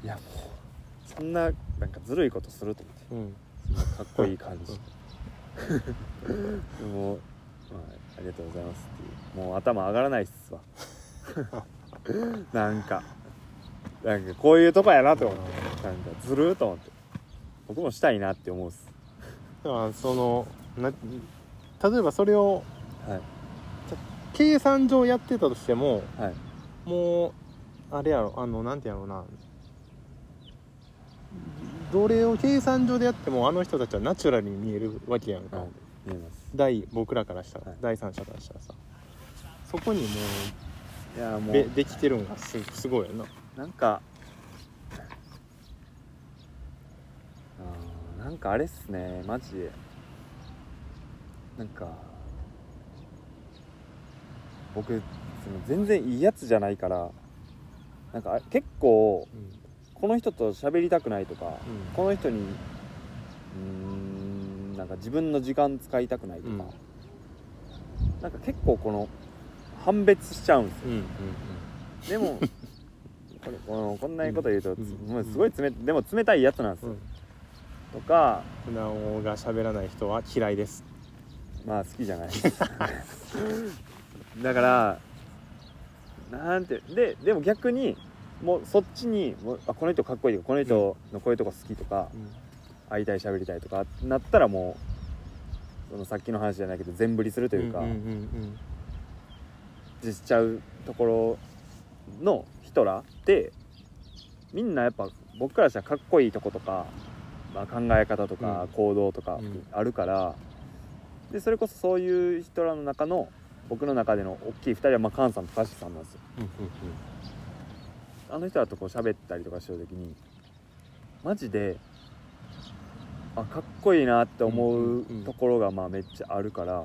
いやもうそんななんかずるいことすると思って。うん。かっこいい感じ。もう、まあ、ありがとうございますっていう。もう頭上がらないっすわ。なんかなんかこういうとこやなと思って。なんかずるーと思って。僕もしたいなって思うっす。だからそのな例えばそれをはい。計算上やってたとしてもはい。もうあれやろあのなんてやろうな。どれを計算上でやってもあの人たちはナチュラルに見えるわけやんか、はい。見えます。第僕らからしたら、はい。第三者からしたらさ。そこにもいやもううでできてるんがすすごいよななんかあーなんかあれっすねマジで。なんか僕その全然いいやつじゃないからなんかあ結構うんこの人と喋りたくないとか、うん。この人にうーんなんか自分の時間使いたくないとか、うん。なんか結構この判別しちゃうんですよ。うんうん。でも これこのこんなこと言うと、もうすごい冷でも冷たいやつなんですよ、うん。とか船尾が喋らない人は嫌いです。まあ好きじゃない。だからなんてででも逆にもうそっちにもうあこの人かっこいいこの人のこういうとこ好きとか、会いたい喋りたいとかなったらもうそのさっきの話じゃないけど全振りするというか、んんうんしちゃうところの人らってみんなやっぱ僕からしたらかっこいいとことか、まあ、考え方とかうん。行動とかうん。あるから、でそれこそそういう人らの中の僕の中での大きい2人はまあ菅さんと柏さんなんですよ。うんうんあの人らとこう喋ったりとかしてる時にマジであかっこいいなって思うんううんうんところがまあめっちゃあるから、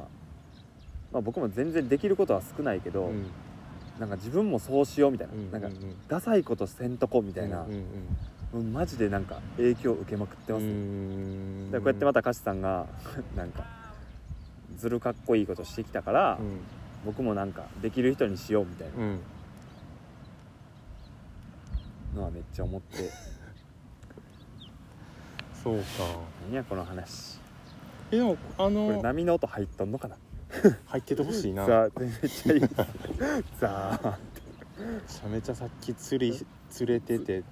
まあ、僕も全然できることは少ないけど、うんなんか自分もそうしようみたいな,、うんなんかうん。ダサいことせんとこみたいな。うん、うんうんマジでなんか影響を受けまくってます、でこうやってまた歌詞さんが なんかずるかっこいいことしてきたから、うん。僕もなんかできる人にしようみたいうん。なのはめっちゃ思って。そうか。何やこの話。えでもあこれの波の音入っとんのかな？入っててほしいな。ザーめっちゃいいザーめちゃめちゃさっき釣り釣れてて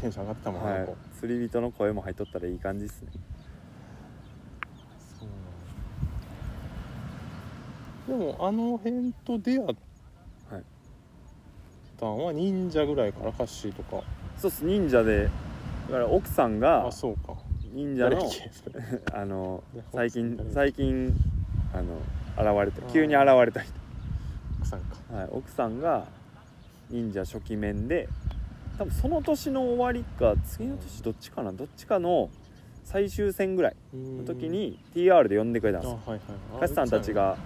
テンション上がってたもんな、はい。こ釣り人の声も入っとったらいい感じっすね。そうなんや。でもあの辺と出会ったんは忍者ぐらいからカッシーとか。そうっす。忍者でだから奥さんがあそうか。忍者の あのね最近最近あの現れた急に現れた人、奥さんか。はい、奥さんが忍者初期面で多分その年の終わりか次の年どっちかなどっちかの最終戦ぐらいの時に TR で呼んでくれたんですよ。あはいはい。あカシさんたちが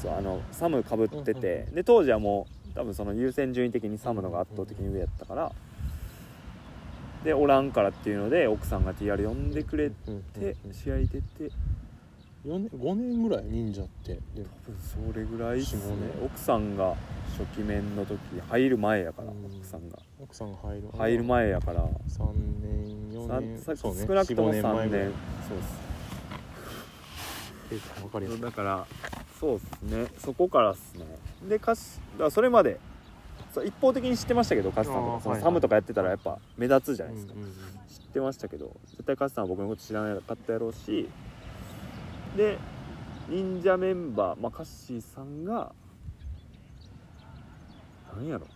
そうあのサムかぶっててで当時はもう多分その優先順位的にサムのが圧倒的に上やったからでおらんからっていうので奥さんが TR 呼んでくれてうん。試合出て4年5年ぐらい忍者って。で多分それぐらいっすね。奥さんが初期面の時入る前やからうん。奥さんが。奥さんが入る。入る前やから。3年4年。さそうね。少なくとも4 5 3前ぐらい。年。そうっえーわかりやすだからそうっすね。そこからっすね。で歌詞だからそれまでそう一方的に知ってましたけど歌詞さんとか。そのはいはい。サムとかやってたらやっぱ目立つじゃないですか、うんうんうん。知ってましたけど絶対カスさんは僕のこと知らなかったやろうしで忍者メンバー、まあ、カッシーさんが何やろ。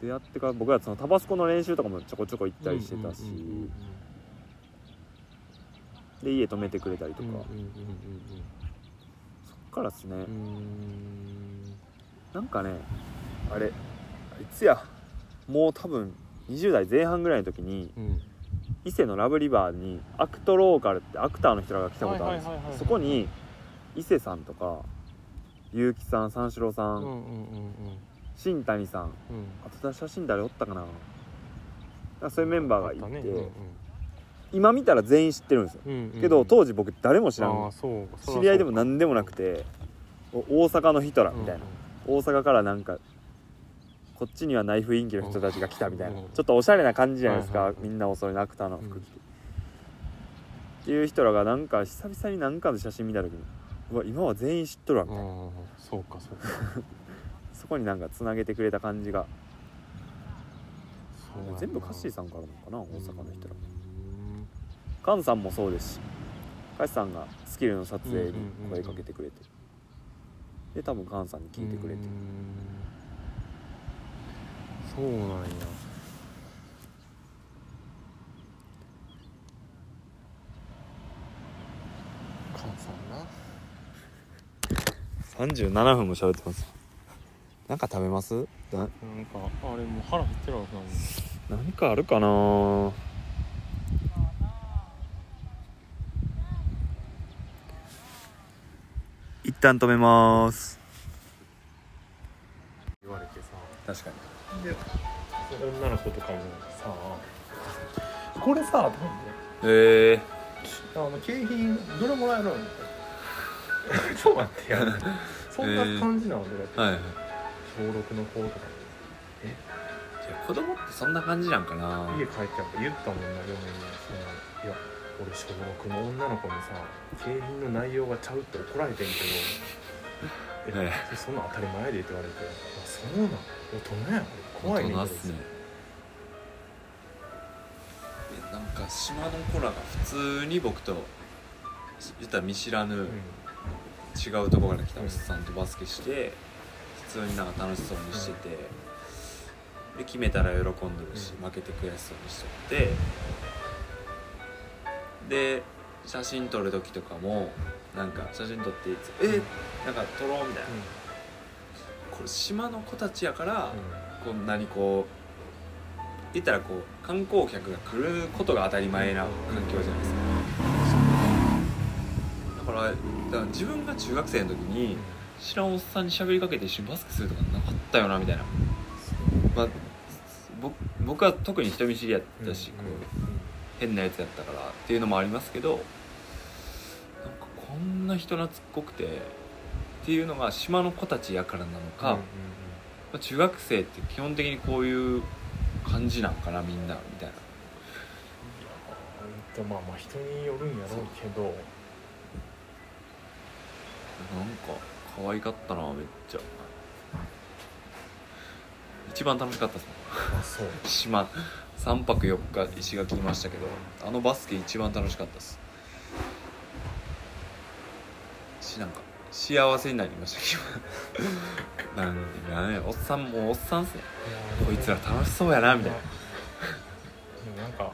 出会ってから僕はそのタバスコの練習とかもちょこちょこ行ったりしてたし、で家泊めてくれたりとか、そっからっすね、なんかねあれいつや。もう多分20代前半ぐらいの時にうんうん伊勢のラブリバーにアクトローカルってアクターの人らが来たことあるんですよ。そこに伊勢さんとか結城さん三四郎さん、うんうんうん新谷さんうんあと写真誰おったかな。かそういうメンバーがいて、あったね。うん今見たら全員知ってるんですよ、うんうんうん。けど当時僕誰も知らん、知り合いでも何でもなくてお大阪の人らみたいな、大阪からなんかこっちにはない雰囲気の人たちが来たみたいな、うん。ちょっとおしゃれな感じじゃないですか、はいはい。はいみんなおそろいの。アクターの服着て、うんっていう人らがなんか久々に何かの写真見た時にうわ今は全員知っとるわみたいな、そうかそうか。そこになんかつなげてくれた感じが。全部カッシーさんからなのかな大阪の人ら。うん。カンさんもそうですしカッシーさんがスキルの撮影に声かけてくれて、で多分カンさんに聞いてくれて、うんそうなんや。カンさんな。37分も喋ってます。なんか食べます？ななんかあれもう腹減ってるわけな何かあるかな？一旦止めます。言われてさ。確かに。で女の子とかもさこれさええあの景品どれもらえるの？ちょっと待ってや。そんな感じなのどれはいはい。小6の子とか。子供ってそんな感じなんかな。家帰ってやっぱ言ったもんな嫁にそのいや俺小6の女の子にさ景品の内容がちゃうって怒られてんけど。え、えそんなん当たり前でって言われて。あそうなん？大人やん怖いね大人っすね。えなんか島の子らが普通に僕と言ったら見知らぬうん。違うところから来たおっさんとバスケして普通になんか楽しそうにしてて、で決めたら喜んでるし、うん。負けて悔しそうにしとってで写真撮る時とかもなんか写真撮っていつ「えなんか撮ろう」みたいな、これ島の子たちやから、こんなにこう言ったらこう観光客が来ることが当たり前な環境じゃないですか、だからだから自分が中学生の時に知らんおっさんに喋りかけて一緒にバスケするとかなかったよなみたいな、まあ、僕僕は特に人見知りやったし、こう変なやつやったからっていうのもありますけどなんかこんな人懐っこくてっていうのが島の子たちやからなのか、まあ中学生って基本的にこういう感じなんかなみんなみたいな。うんまあまあ人によるんやろうけど。なんか可愛かったなめっちゃ。め一番楽しかったですもん。あそう。島。3泊4日石垣にいましたけどあのバスケ一番楽しかったです。しなんか幸せになりました。今 なんでなんや。おっさんもうおっさんっすね。こいつら楽しそうやなみたいな。でもなんか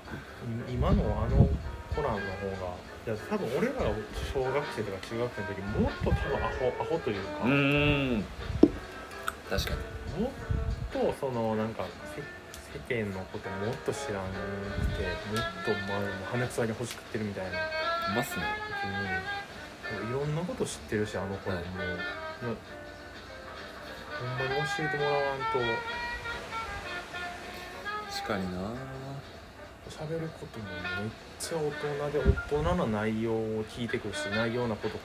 い今のあのコランの方がいや多分俺らが小学生とか中学生の時もっと多分アホアホというか、うーん。確かに。もっとそのなんか世世間のこともっと知らんくてもっと前も羽つわり欲しくってるみたいな。いますね。時にいろんなこと知ってるしあの子らも、はい。なほんまに教えてもらわんと。確かにな。喋ることもめっちゃ大人で大人な内容を聞いてくるし内容なことを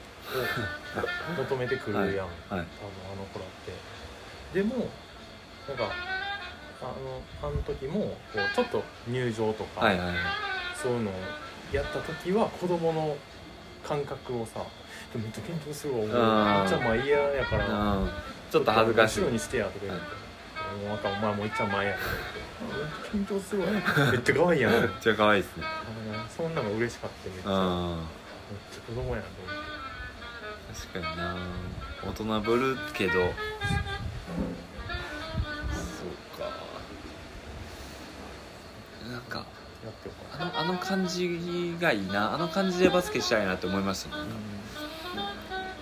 求めてくるやん、はい。はい。多分あの子らって。でもなんかあのあの時もこうちょっと入場とか、はいはいはい。そういうのをやった時は子供の感覚をさ「めっちゃ緊張するわ俺。めっあーちゃまあ嫌やから。うん。ちょっと恥ずかしい。後ろにしてや」とか言って「もうあかんお前もういっちゃん前や」とか言って「めっちゃ緊張するわ。めっちゃ可愛いやん」めっちゃ可愛いですね。そんなの嬉しかっためっちゃめっあちゃ子供やんと思って。確かにな。大人ぶるけど。そうか。なんかやってあの感じがいいな。あの感じでバスケしたいなって思いましたね。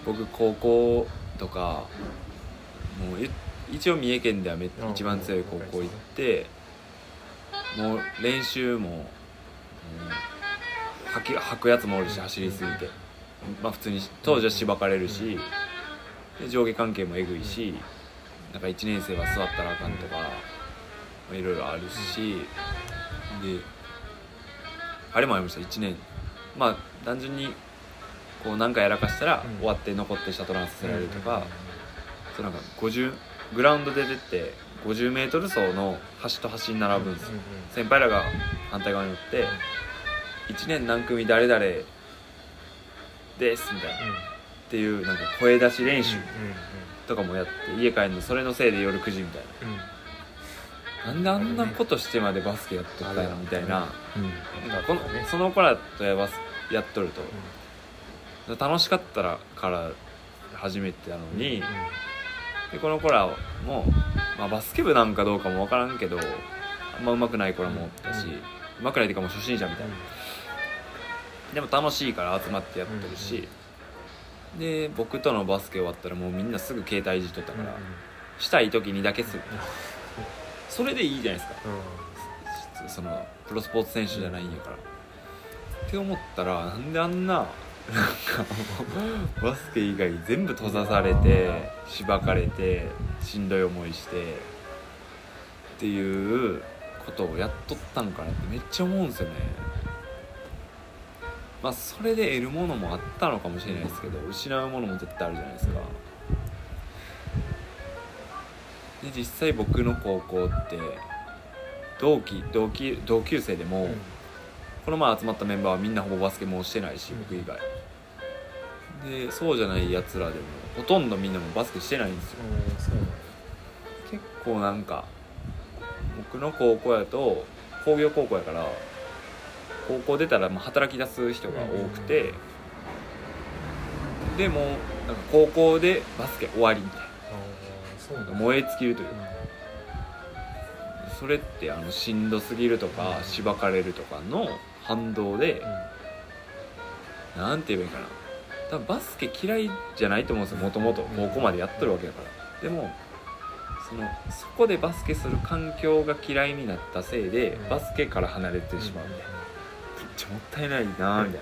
僕高校とかもう一応三重県ではめ一番強い高校行ってもう練習も、うん、吐き吐くやつもおるし走りすぎて、まあ、普通に当時はしばかれるしで上下関係もえぐいしなんか1年生は座ったらあかんとかいろいろあるしであれもありました1年。まあ単純にこう何かやらかしたらうん。終わって残ってシャトランさせられるとか、うん。そうなんか50グラウンドで出て 50m 走の端と端に並ぶんですよ、先輩らが反対側に乗って1年何組誰々ですみたいな。っていうなんか声出し練習とかもやって家帰るのそれのせいで夜9時みたいななんであんなことしてまでバスケやっとったんみたいな。なんかこのその子らとやバスやっとると楽しかったらから始めてたのに、でこの子らも、まあ、バスケ部なんかどうかも分からんけどあんま上手くない子らもおったし、うん。上手くないっていうかもう初心者みたいな、でも楽しいから集まってやってるし、で僕とのバスケ終わったらもうみんなすぐ携帯いじっとったから、したい時にだけするそれでいいじゃないですか。そのプロスポーツ選手じゃないんやから、って思ったらなんであんななんかバスケ以外全部閉ざされてしばかれてしんどい思いしてっていうことをやっとったんかなってめっちゃ思うんですよね。まあそれで得るものもあったのかもしれないですけど失うものも絶対あるじゃないですかで実際僕の高校って同期同期同級生でも、この前集まったメンバーはみんなほぼバスケもうしてないしうん。僕以外。でそうじゃないやつらでもほとんどみんなもバスケしてないんですよ。結構なんか僕の高校やと工業高校やから高校出たらまあ働き出す人が多くて、でもなんか高校でバスケ終わりみたいな燃え尽きるというか。それってあのしんどすぎるとかしばかれるとかの反動でなんて言えばいいかな。多分バスケ嫌いじゃないと思うんですよもともと高校までやってるわけだから。でもそのそこでバスケする環境が嫌いになったせいでうん。バスケから離れてしまうみたいなめっちゃもったいないなみたいな。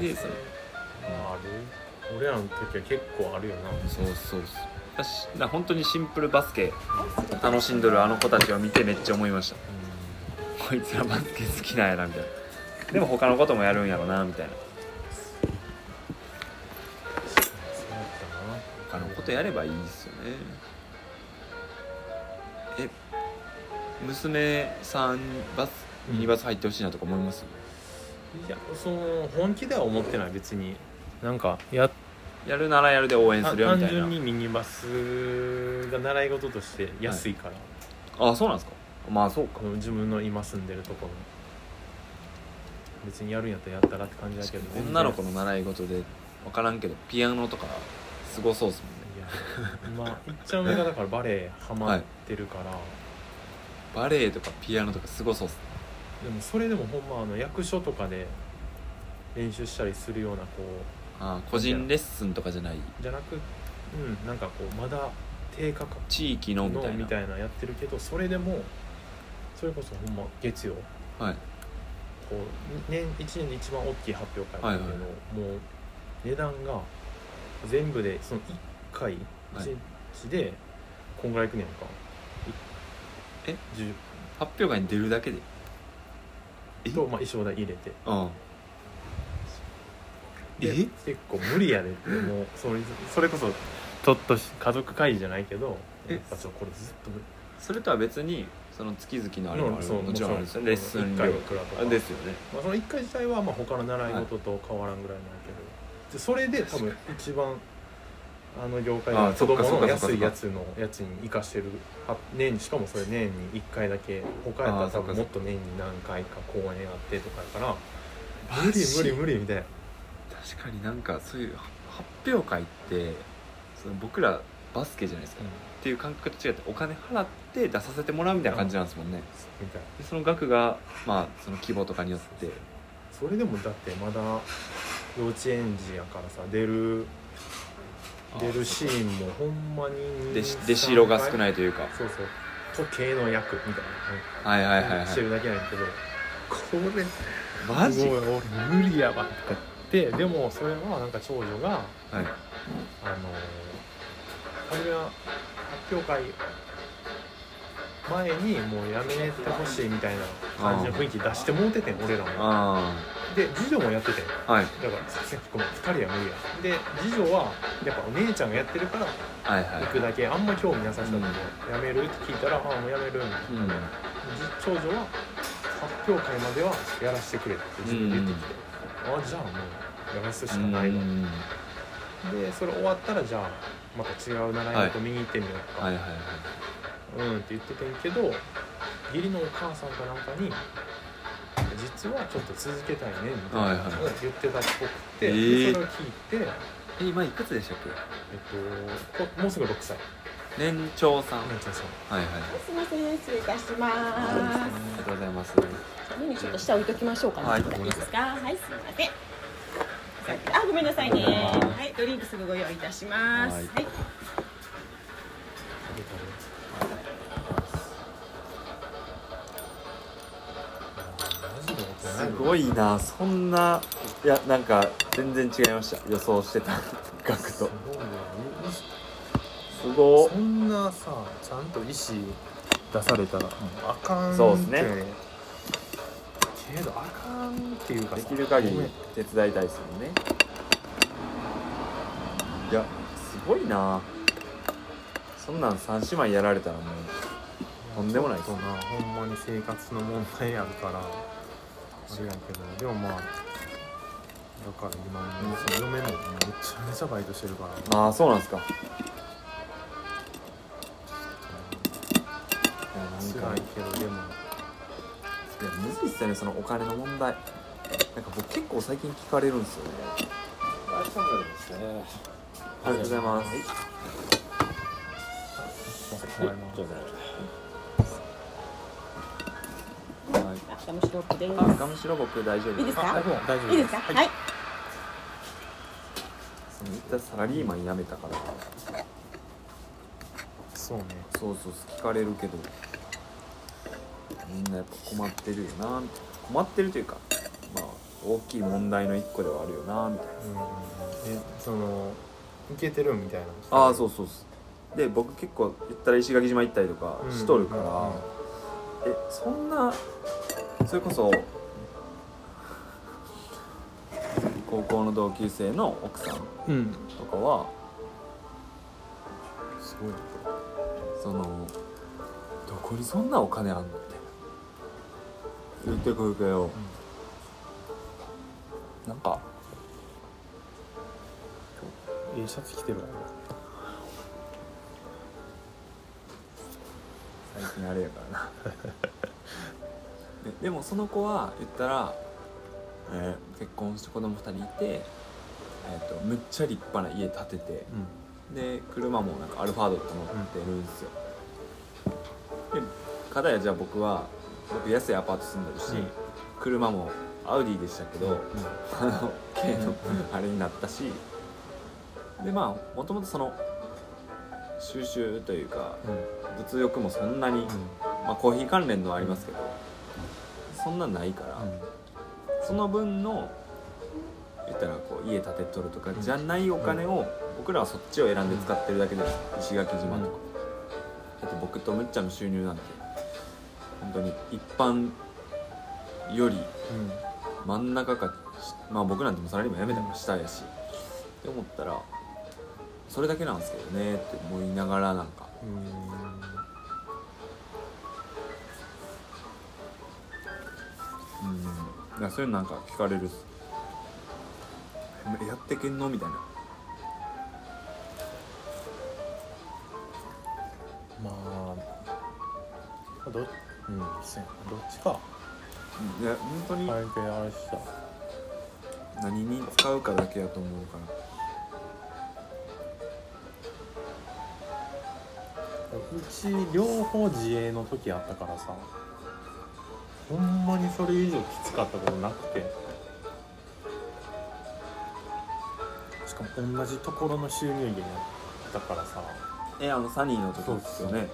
でそのある俺らの時は結構あるよな。そうそうそう。私だから本当にシンプルバスケ楽しんどるあの子たちを見てめっちゃ思いました。こいつらバスケ好きなんやなみたいな。でも他のこともやるんやろなみたいな。そうやったな他のことやればいいですよね。え娘さんバスミニバス入ってほしいなとか思います、いやその本気では思ってない。別に。なんかややるならやるで応援するよ単みたいな。純にミニバスが習い事として安いから、あそうなんですか。まあそうか。自分の今住んでるところ。別にやるんやったらやったらって感じだけど。女の子の習い事で分からんけどピアノとかすごそうっすもんね。いやまあいっちゃん上がだからバレエハマってるから、バレエとかピアノとかすごそうっすでもそれでもほんまあの役所とかで練習したりするようなこあ個人レッスンとかじゃない？うじゃなくうんなんかこうまだ低価格地域の？みたいな。のみたいなやってるけどそれでもそれこそほんま月曜。はい。こう年1年で一番大きい発表会なんだけど、もう値段が全部でその1回はい。1日でこんぐらいいくねんか。え？10発表会に出るだけで？え？と、まあ、衣装代入れて。うんでえ？結構無理やでってもうそれそれこそちょっとし家族会議じゃないけどえ？やっぱこれずっと無理。それとは別にその月々のあれもある。そうもちろんあるんですよレッスン1料回いくらとか。あですよね。まあ、その1回自体はまあ他の習い事と変わらんぐらいなんやけど。でそれで多分一番あの業界あの子供の安いやつのやつに生かしてるは年にしかもそれ年に1回だけ他やったら多分もっと年に何回か公演あってとかやから。無理無理無理みたいな確かになんかそういう発表会ってその僕らバスケじゃないですか、っていう感覚と違ってお金払って出させてもらうみたいな感じなんですもんね、みたいでその額がまあその規模とかによって。それでもだってまだ幼稚園児やからさ出る出るシーンもほんまにでし出し色が少いないというか。そうそう。時計の役みたいな。はいはいはいはい。してるだけなんやけど。これマジ？無理やわ。とかてでもそれはなんか長女がはい。あの初めは発表会前にもうやめてほしいみたいな感じの雰囲気出してもうててん俺らも。あで次女もやっててはい。だからさっきごめん2人は無理や。で次女はやっぱお姉ちゃんがやってるからはいはい。行くだけあんま興味なさそうだけど、やめるって聞いたら「ああもうやめる」みたいな。うん。長女は発表会まではやらせてくれって自分で言ってきて、あじゃあもうやらすしかないわ、うん。でそれ終わったらじゃあまた違う習い事見に行ってみようか、はいはいはい。うんって言っててんけど義理のお母さんかなんかに実はちょっと続けたいねみたいなのを言ってたっぽくて、はいはいでそれを聞いて、え今いくつでしたっけ？えっと、こもうすぐ6歳。年長さん。お姉ちゃんさん。はいはい。すみません、失礼いたしまありがとうございますす。メニューちょっと下置いときましょうかね。はいいいですか？はい、すみません。あ、ごめんなさいね。はい、ドリンクすぐご用意いたします。ははいすごいなそんないやなんか全然違いました予想してた額とすごいそんなさちゃんと意思出されたらあかんそうっすねけどあかんっていうかさ。できる限り手伝いたいですもんね。いやすごいな。そんなん三姉妹やられたらもうとんでもないです。なほんまに生活の問題あるからあれやけど。でもまあだから今もうその嫁もめちゃめちゃバイトしてるから。ああそうなんですか。辛かいけどでもいやむずいっすよねそのお金の問題。なんか僕結構最近聞かれるんですよね。ありがとうございます。はい。はいあ、ガムシロップです。あガムシロ僕大丈夫いいです。かいいですか？はい。その一旦サラリーマン辞めたから。そうね。そうそう聞かれるけどみんなやっぱ困ってるよな。みたいな困ってるというかまあ大きい問題の一個ではあるよなみたいな。うんうんうん。えそのいけてるみたいなああそうそうそう。で僕結構言ったら石垣島行ったりとかうんしとるから、うんうんえそんなそれこそ高校の同級生の奥さんうん。とかはすごいね。そのどこにそんなお金あんの？言ってくるけど、なんか。ええシャツ着てるわ。最近あれやからな。ででもその子は言ったら、えー結婚して子供2人いて、えー、とむっちゃ立派な家建ててうん。で車もなんかアルファードとか乗ってるんですよ、で片やじゃあ僕は僕安いアパート住んでるし、うん車もアウディでしたけど、うんあの軽のあれになったしでまあもともとその収集というかうん。物欲もそんなに、まあ、コーヒー関連のはありますけど、そんなんないから、その分の言ったらこう家建てとるとかじゃないお金を僕らはそっちを選んで使ってるだけです石垣島とか、だって僕とむっちゃんの収入なんて本当に一般より真ん中かまあ僕なんてもサラリーマン辞めたから下やしって思ったらそれだけなんですけどねって思いながらなんか。うん。うんそういうのなんか聞かれるやってけんの？みたいな。まあどっうんそうやなどっちか。いや本当にあれであれした。何に使うかだけやと思うから。うち両方自営の時あったからさほんまにそれ以上きつかったことなくて。しかも同じところの収入源やったからさ。えあのサニーの時ですよね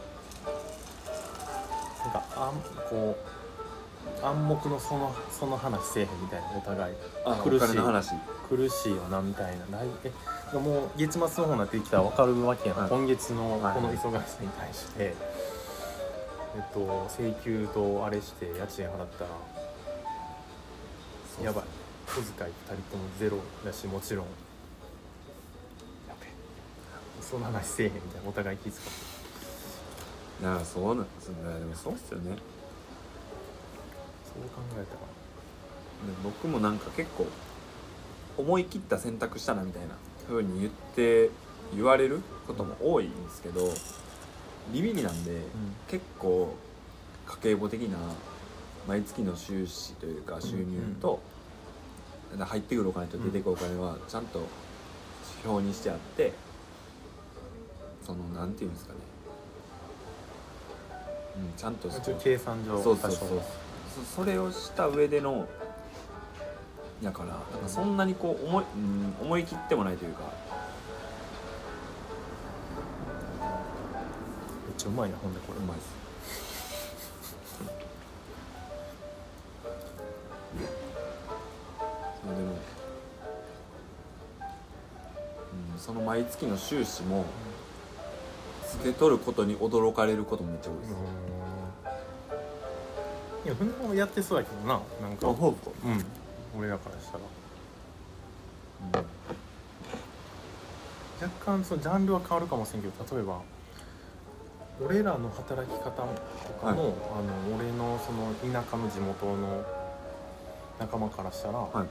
なんかあんこう暗黙のそのその話せえへんみたいなお互い。あ苦しい。お金の話。苦しいよなみたいな。来えもう月末の方になってきたら分かるわけやん、はい。今月のはい。この忙しさに対して、えっと請求とあれして家賃払ったらやばい。小遣い2人ともゼロだしもちろん。やべその話せえへんみたいなお互い気遣っていやそうなんですねでもそうっすよね。でそう考えたら。僕もなんか結構思い切った選択したなみたいな風に言って言われることも多いんですけどビビリなんで、結構家計簿的な毎月の収支というか収入と、入ってくるお金と出てくるお金はちゃんと指標にしてあってそのなんていうんですかね、うん、ちゃんと一応計算上そうそうそう。そそれをした上でのやからなんかそんなにこう思い,、うん、思い切ってもないというか。めっちゃうまいなほんでこれ。うまいですでも、うん、その毎月の収支もつけ取ることに驚かれることもめっちゃ多いです、いや船もやってそうやけどななんか。ほううん。俺らからしたら。若干そのジャンルは変わるかもしれんけど例えば俺らの働き方とかも、はい。あの俺のその田舎の地元の仲間からしたら「はい。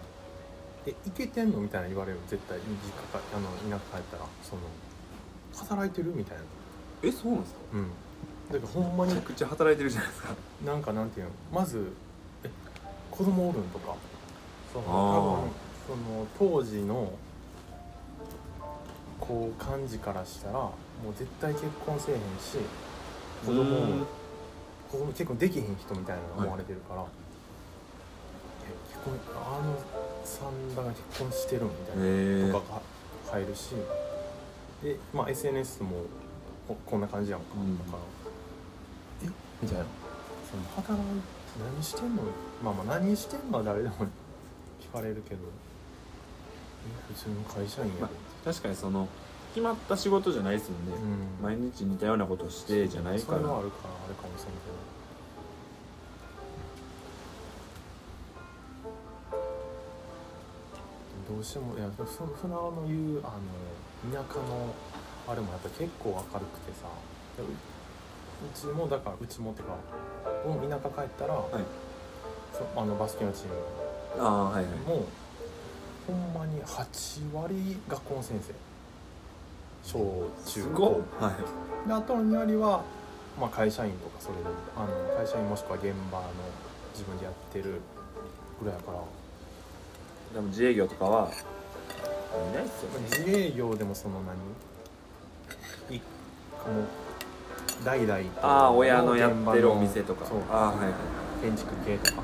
えいけてんの?」みたいな言われる絶対。実家かあの田舎帰ったら。その働いてる？みたいなえそうなんですか？うん。だからほんまにめちゃくちゃ働いてるじゃないですか。なんかなんていうの？まずえ子供おるんとか。その多分その当時のこう感じからしたらもう絶対結婚せえへんし子供も子供結婚できへん人みたいなの思われてるから、え結婚あのさんだが結婚してるみたいなとかが入るしで、まあ、SNS もここんな感じやんか、うん。だから。え？みたいな。その働い何してんの？まあまあ何してんのは誰でも聞かれるけど。え普通の会社員やま確かにその決まった仕事じゃないですもんね、うん。毎日似たようなことをしてじゃないから。それはあるからあれかもしれんけど。どうしてもいやそそ船尾の言うあの田舎のあれもやっぱ結構明るくてさ。でううちもだからうちもってか僕も田舎帰ったら、い。そあのバスケのチームああはいはい。もうほんまに8割学校の先生。小中高。っ。はい。であとの2割は、まあ、会社員とかそれであの会社員もしくは現場の自分でやってるぐらいやから。でも自営業とかはいないっすよね。自営業でもその何？いもう代々ああ親のやってるお店とか。そうああはいはい建築系とか。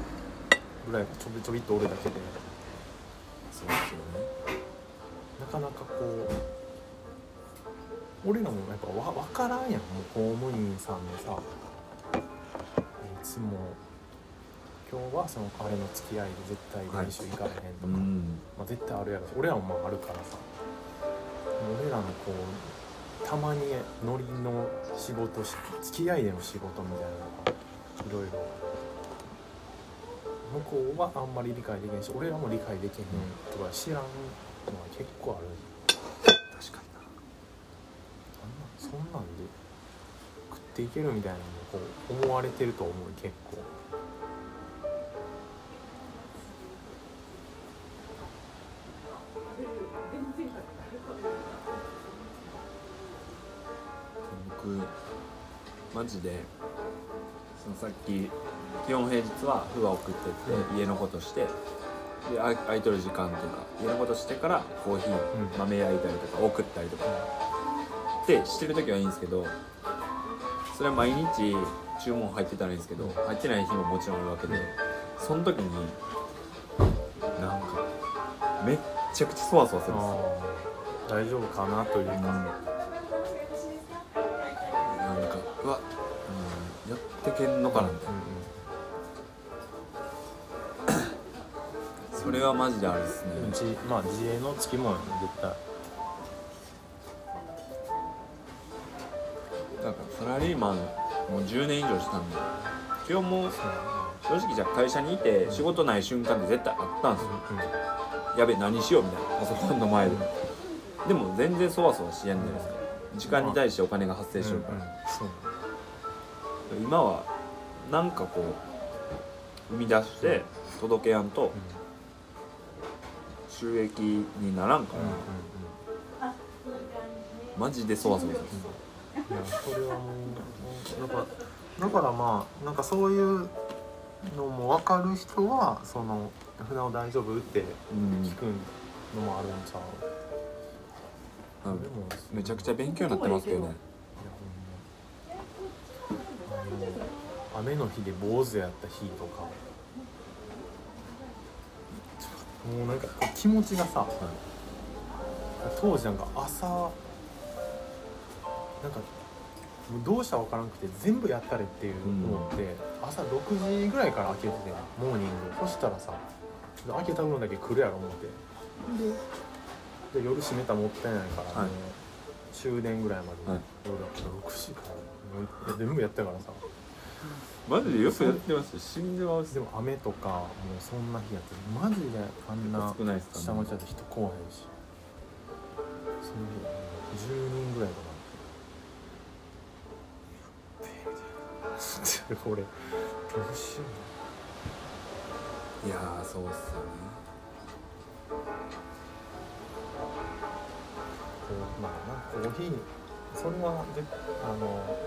ぐらいがちょびちょびっとおるだけで。そうですよね。なかなかこう俺らもやっぱわ分からんやん。もう公務員さんでさ。いつも今日はそのあれの付き合いで絶対練習行かれへんとか、うんまあ、絶対あるやろ。し俺らもまああるからさ。俺らのこうたまにノリの仕事し付き合いでの仕事みたいなのがいろいろ。向こうはあんまり理解できへんし俺らも理解できへんとか知らんのは結構ある。確かにそんなそんなんで食っていけるみたいなのもこう思われてると思う結構。マジでそのさっき基本平日はフは送ってって、家のことしてであ空いとる時間とか家のことしてからコーヒー、ん。豆焼いたりとか送ったりとか。ってしてる時はいいんですけどそれは毎日注文入ってたらいいんですけど入ってない日ももちろんあるわけでその時になんかめっちゃくちゃそわそわするんですよ。あー。大丈夫かなというか、ってけんのかなみたいな、それはマジであれですね。うんうん、自まあ自営の月も絶対。なんかサラリーマンもう10年以上したんで。今日も正直じゃあ会社にいて仕事ない瞬間って絶対あったんですよ。やべ何しようみたいな。パソコンの前で。でも全然そわそわしやんじゃないですか。時間に対してお金が発生しようから、そう今はなんかこう生み出して届けやんと収益にならんから、マジでそわそわするいやそれはもうだからだからまあなんかそういうのも分かる人はその「船尾大丈夫?」ってうん。聞くのもあるんちゃう、うんでもめちゃくちゃ勉強になってますけどね雨の日で坊主やった日とか。もうなんか気持ちがさ、当時なんか朝なんかもうどうしたら分からんくて全部やったれっていうのって、朝6時ぐらいから開けててモーニング。そしたらさ開けた分だけ来るやろ思って。でで夜閉めたらもったいないから、はい。もう終電ぐらいまで、はい。夜6時から全部やったからさ。マジでよくやってます？よ死んでます？でも雨とかもうそんな日やってマジであんな少ないですか？下町だと人来おへんし。その日10人ぐらいかな これどうしよういやーそうっすよね。こうまあなコーヒーそれはであの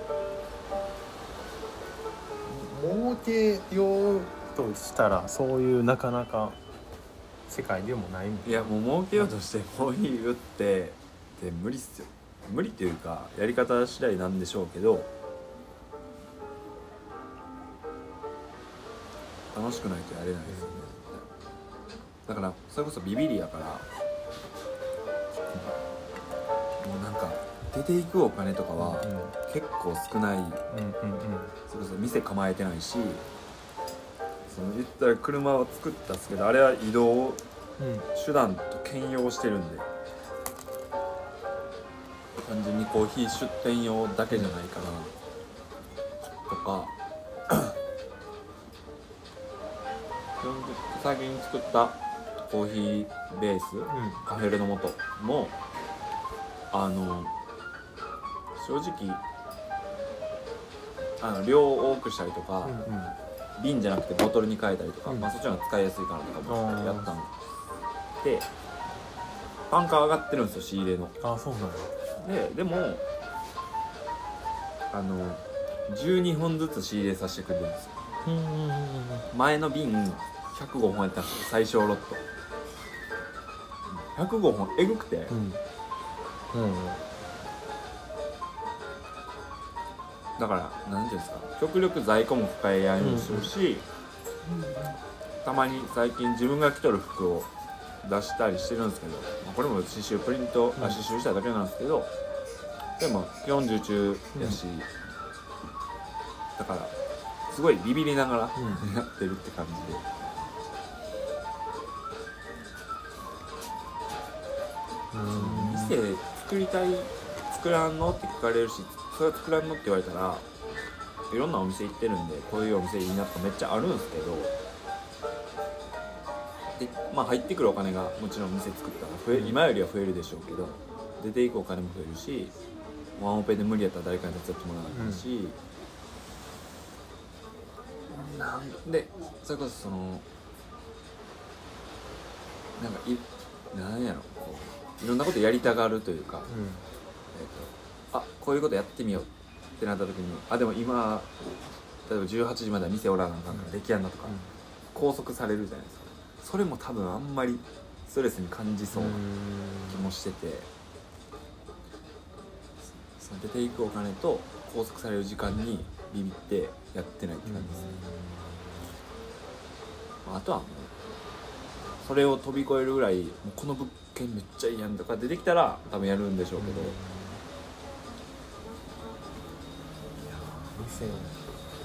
儲けようとしたらそういうなかなか世界でもないもんいやもう儲けようとしてコーヒー売ってって無理っすよ。無理っていうかやり方次第なんでしょうけど楽しくないとやれないですよね。だからそれこそビビりやからもうなんか出ていくお金とかはうん。結構少ない。それこそ店構えてないしその言ったら車は作ったんですけどあれは移動うん。手段と兼用してるんで。単純にコーヒー出店用だけじゃないかなとか。基本的に最近作ったコーヒーベースカフェレの素もあの正直あの量を多くしたりとか、瓶じゃなくてボトルに変えたりとか、うん。まあ、そっちの方が使いやすいかなとか思ってやったんで。単価上がってるんですよ仕入れの。あそうなんや。ででもあの12本ずつ仕入れさせてくれるんですよ。前の瓶105本やったんですよ。最小ロット。105本えぐくて、うん。うんだから何ていうんですか極力在庫も抱えやにするし、たまに最近自分が着とる服を出したりしてるんですけどまあこれも刺繍プリント、あうん刺繍しただけなんですけどでも基本受注やし、だからすごいビビりながらやってるって感じで。うん。店作りたい作らんの？って聞かれるしそれは作らんのって言われたらいろんなお店行ってるんでこういうお店いいなとかめっちゃあるんですけどでまあ入ってくるお金がもちろん店作ったら増え今よりは増えるでしょうけど出ていくお金も増えるしワンオペで無理やったら誰かに手伝ってもらわないし、なんでそれこそそのなんかいなんやろこういろんなことやりたがるというか、えーとあこういうことやってみようってなった時にあでも今例えば18時までは店おらなあかんから出来やんなとか、拘束されるじゃないですか。それも多分あんまりストレスに感じそうな気もしてて、その出ていくお金と拘束される時間にビビってやってないって感じですね、まああとはもうそれを飛び越えるぐらいもうこの物件めっちゃいいやんとか出てきたら多分やるんでしょうけど、店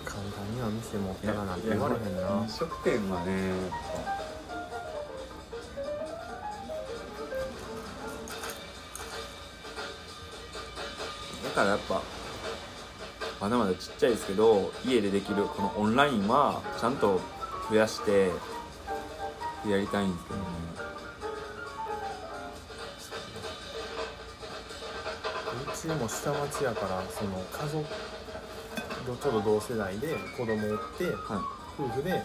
簡単には店持ったらなんて言われへんな飲食店はね。だからやっぱまだまだちっちゃいですけど家でできるこのオンラインはちゃんと増やしてやりたいんですけどね、うちも下町やからその家族ちょうど同世代で子供おっては夫婦で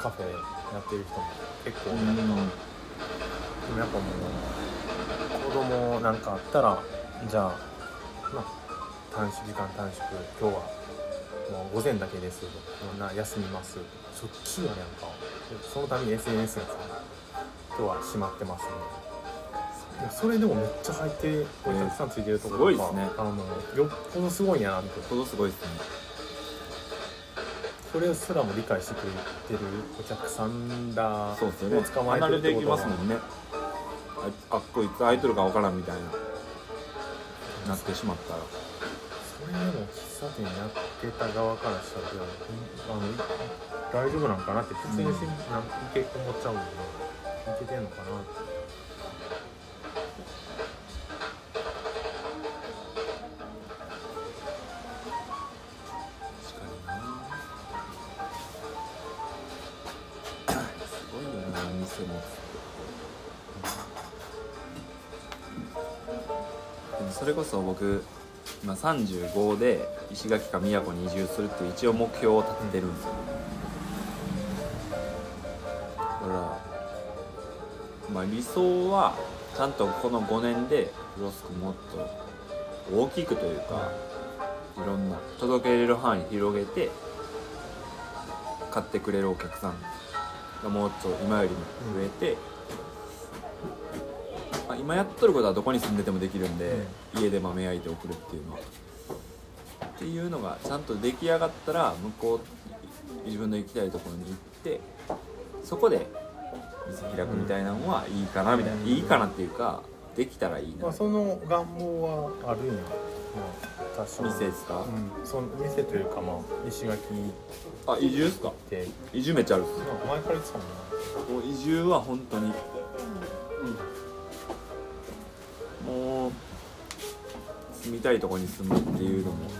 カフェやってる人も結構い、多い。なでもやっぱもう子供なんかあったらじゃあまあ短縮時間短縮今日はもう午前だけです。とかな休みます。しょっちゅうやんかそのために SNS がさ今日は閉まってますね。いやそれでもめっちゃ入ってお客さんついてるところとか、すごいっすね。あのよっぽどすごいんやなって。ほどすごいですね。それすらも理解してくれてるお客さんだそうですよね。を捕まえて離れていきるってことはますもんね。ああこいつ空いとるか分からんみたいな。なってしまったら。それでも喫茶店やってた側からしたらああのい大丈夫なんかなって普通にし、うん。なんかいけこもっちゃうもんねいけてんのかなってよな店もでもそれこそ僕今35で石垣か宮古に移住するっていう一応目標を立ててるんですよ、だからまあ理想はちゃんとこの5年でフロスクもっと大きくというかいろんな届けれる範囲広げて買ってくれるお客さんがもうちょっと今よりも増えて、まあ、今やっとることはどこに住んでてもできるんで、家で豆焼いて送るっていうのは。っていうのがちゃんと出来上がったら向こう自分の行きたいところに行ってそこで店開くみたいなのはいいかなみたいな、うんいいかなっていうかできたらいいな、まあその願望はあるんや。まあ多少。店ですか、うん。その店というかまあ石垣。っあ移住ですか？て移住めっちゃあるっす。前から言ってたもんな。もう移住は本当に、もう住みたいとこに住むっていうのも。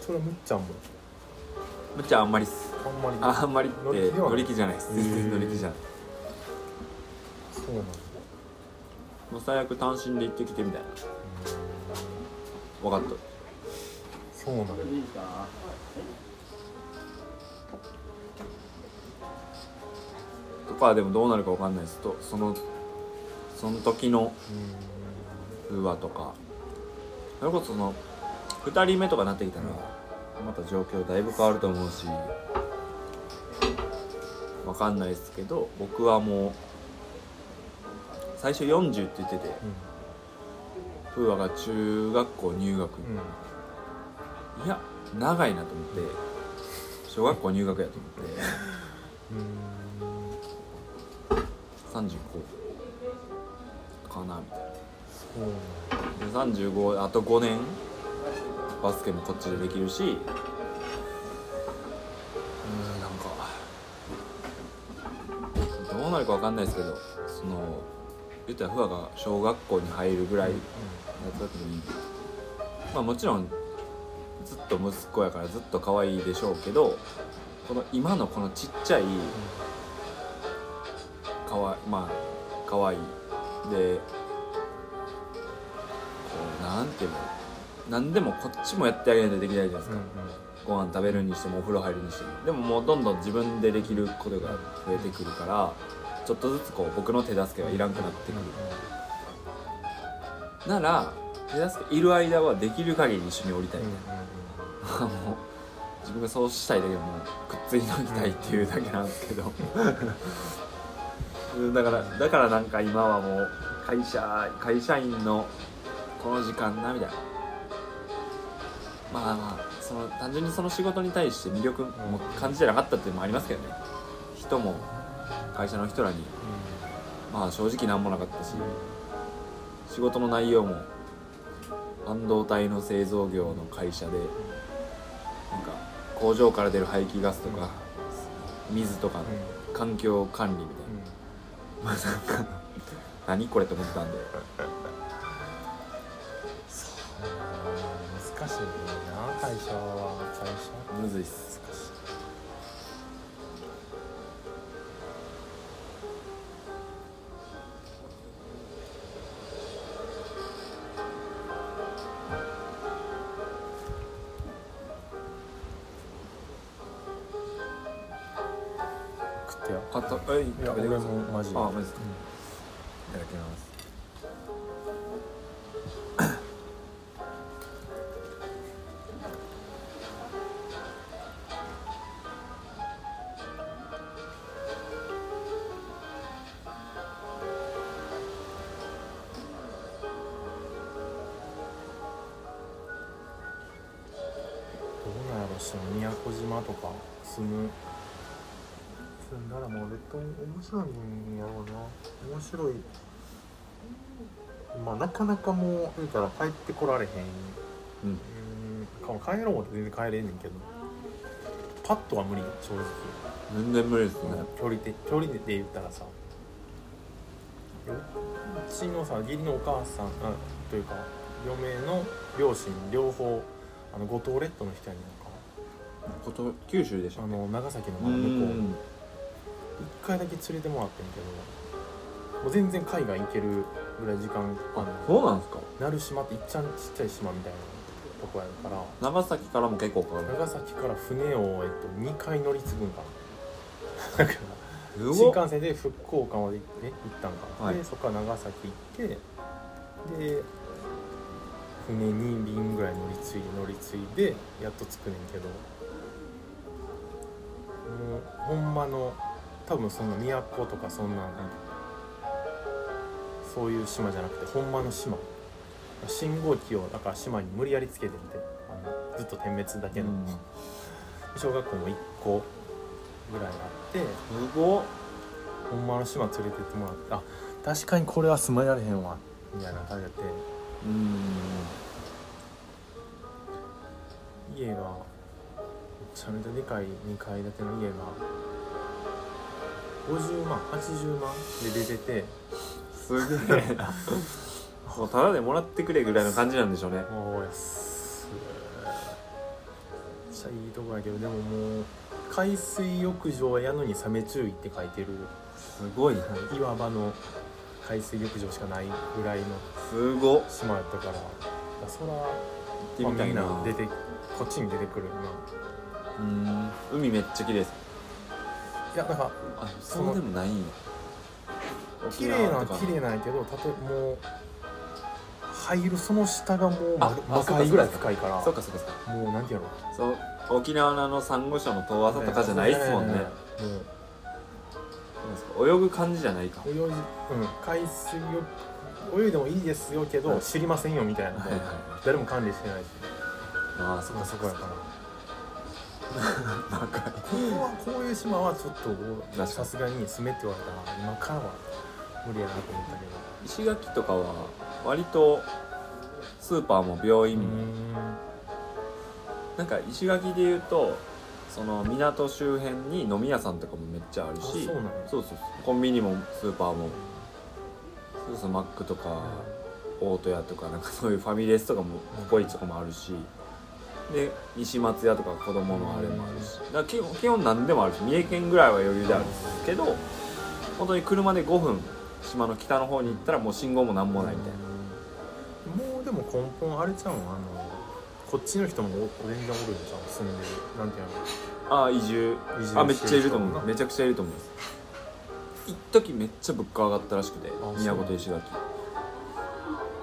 それむっちゃんもむっちゃあんまりっす。あんまり。ああんまりって乗り気じゃないです。全然乗り気じゃない。そうなんだ。もう最悪単身で行ってきてみたいな分かった。そうなんだ。とかでもどうなるか分かんないです。とそのその時のうん。風話とか。それこそその2人目とかなってきたら、また状況だいぶ変わると思うしわかんないですけど僕はもう最初40って言っててが中学校入学、いや長いなと思って。小学校入学やと思って。35かなみたいな。で35あと5年。バスケもこっちでできるし。うーんなんか。どうなるかわかんないですけどその言ったらフワが小学校に入るぐらいだった時にまあもちろんずっと息子やからずっと可愛いでしょうけどこの今のこのちっちゃいかわまあ可愛いでこうなんていうの何でもこっちもやってあげないとできないじゃないですか、ご飯食べるにしてもお風呂入るにしても。でももうどんどん自分でできることが増えてくるからちょっとずつこう僕の手助けはいらんくなってくる、なら手助けいる間はできる限り一緒におりたい。みたいな、もう自分がそうしたいだけでもうくっついておきたいっていうだけなんですけど。う んだからだからなんか今はもう会社会社員のこの時間なみたいな。まあまあその単純にその仕事に対して魅力も感じてなかったっていうのもありますけどね。人も会社の人らに。まあ正直なんもなかったし仕事の内容も半導体の製造業の会社でなんか工場から出る排気ガスとか水とかの環境管理みたいな、まあなんか何これと思ってたんで。難しいな会社は。会社？むずいっすよあとえい。いや俺もマジで。あマジでいただきますらもう絶対面白いんやろうな。面白い。まあなかなかもう言うたら帰ってこられへん。うん。うん。か帰ろうって全然帰れんねんけど。パッとは無理正直。全然無理ですね。距離的距離で言ったらさ。うちのさ義理のお母さんあというか嫁の両親両方あの五島列島の人やねんか。こと九州でしょあの長崎の向こう一ん回だけ連れてもらってんけどもう全然海外行けるぐらい時間あんのそうなんですか？鳴島っていっちゃんちっちゃい島みたいなとこやから長崎からも結構かかる。長崎から船を、えっと、2回乗り継ぐんかな。だからす新幹線で福岡まで行って行ったんか、はい。でそこから長崎行ってで船2便ぐらい乗り継いで乗り継いでやっと着くねんけどもうほんまの多分そんな都とかそんなそういう島じゃなくてほんまの島。信号機をだから島に無理やりつけてみてあのずっと点滅だけの、うん。小学校も1個ぐらいあってすごっほんまの島連れてってもらってあ確かにこれは住まられへんわみたいな感じでうん。家がめちゃめちゃでかい2階建ての家が50万80万で出てて。すげえな。もうただでもらってくれぐらいの感じなんでしょうね。もう安い。めっちゃいいとこやけどでももう海水浴場やのにサメ注意って書いてる。すごいな。岩場の海水浴場しかないぐらいのすごっ。行島やったから。だからそらってみたいな,、まあみんな出てこっちに出てくる。今うん。海めっちゃ綺麗ですいやなんかあそうでもないんや。綺麗な綺麗なんやけど例えばもう入るその下がもうああ魔界ぐらい深いからそうかそうかそうか。もうなんていう。のそう沖縄のあのサンゴ礁の遠浅とかじゃないっすもんね。もう泳ぐ感じじゃないか。泳ぎ、うん、海水浴泳いでもいいですよけど、はい。知りませんよみたいな、はいはい誰も管理してないし。ああそそこそこやからなんかここはこういう島はちょっとさすがに住めって言われたら今からは無理やなと思ったけど。石垣とかは割とスーパーも病院。も、なんか石垣で言うとその港周辺に飲み屋さんとかもめっちゃあるし。あそうなのそうそうそう。コンビニもスーパーも。そうそうマックとか大戸屋とかなんかそういうファミレスとかもココイチとかもあるしで西松屋とか子供のあれもあるし。だから基本基本何でもあるし三重県ぐらいは余裕であるんですけど本当に車で5分島の北の方に行ったらもう信号も何もないみたいな。もうでも根本あれちゃうん？あのこっちの人もお全然おるんじゃん住んでるなんていうの？ああ移住。移住あめっちゃいると思う。めちゃくちゃいると思います一時めっちゃ物価上がったらしくて宮古と石垣。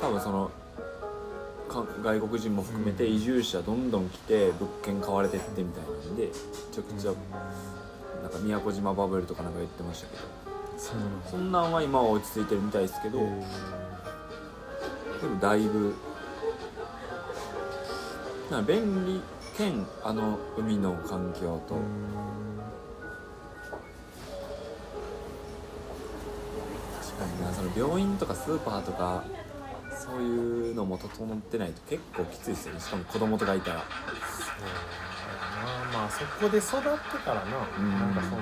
多分そのか外国人も含めてうん。移住者どんどん来て物件買われてってみたいなんでめちゃくちゃなんか宮古島バブルとかなんか言ってましたけど。そんなんは今は落ち着いてるみたいですけどでもだいぶな便利兼あの海の環境と、確かになその病院とかスーパーとかそういうのも整ってないと結構きついですよね。しかも子供とかいたら。そうやな。まあそこで育ってからな、うんなんかその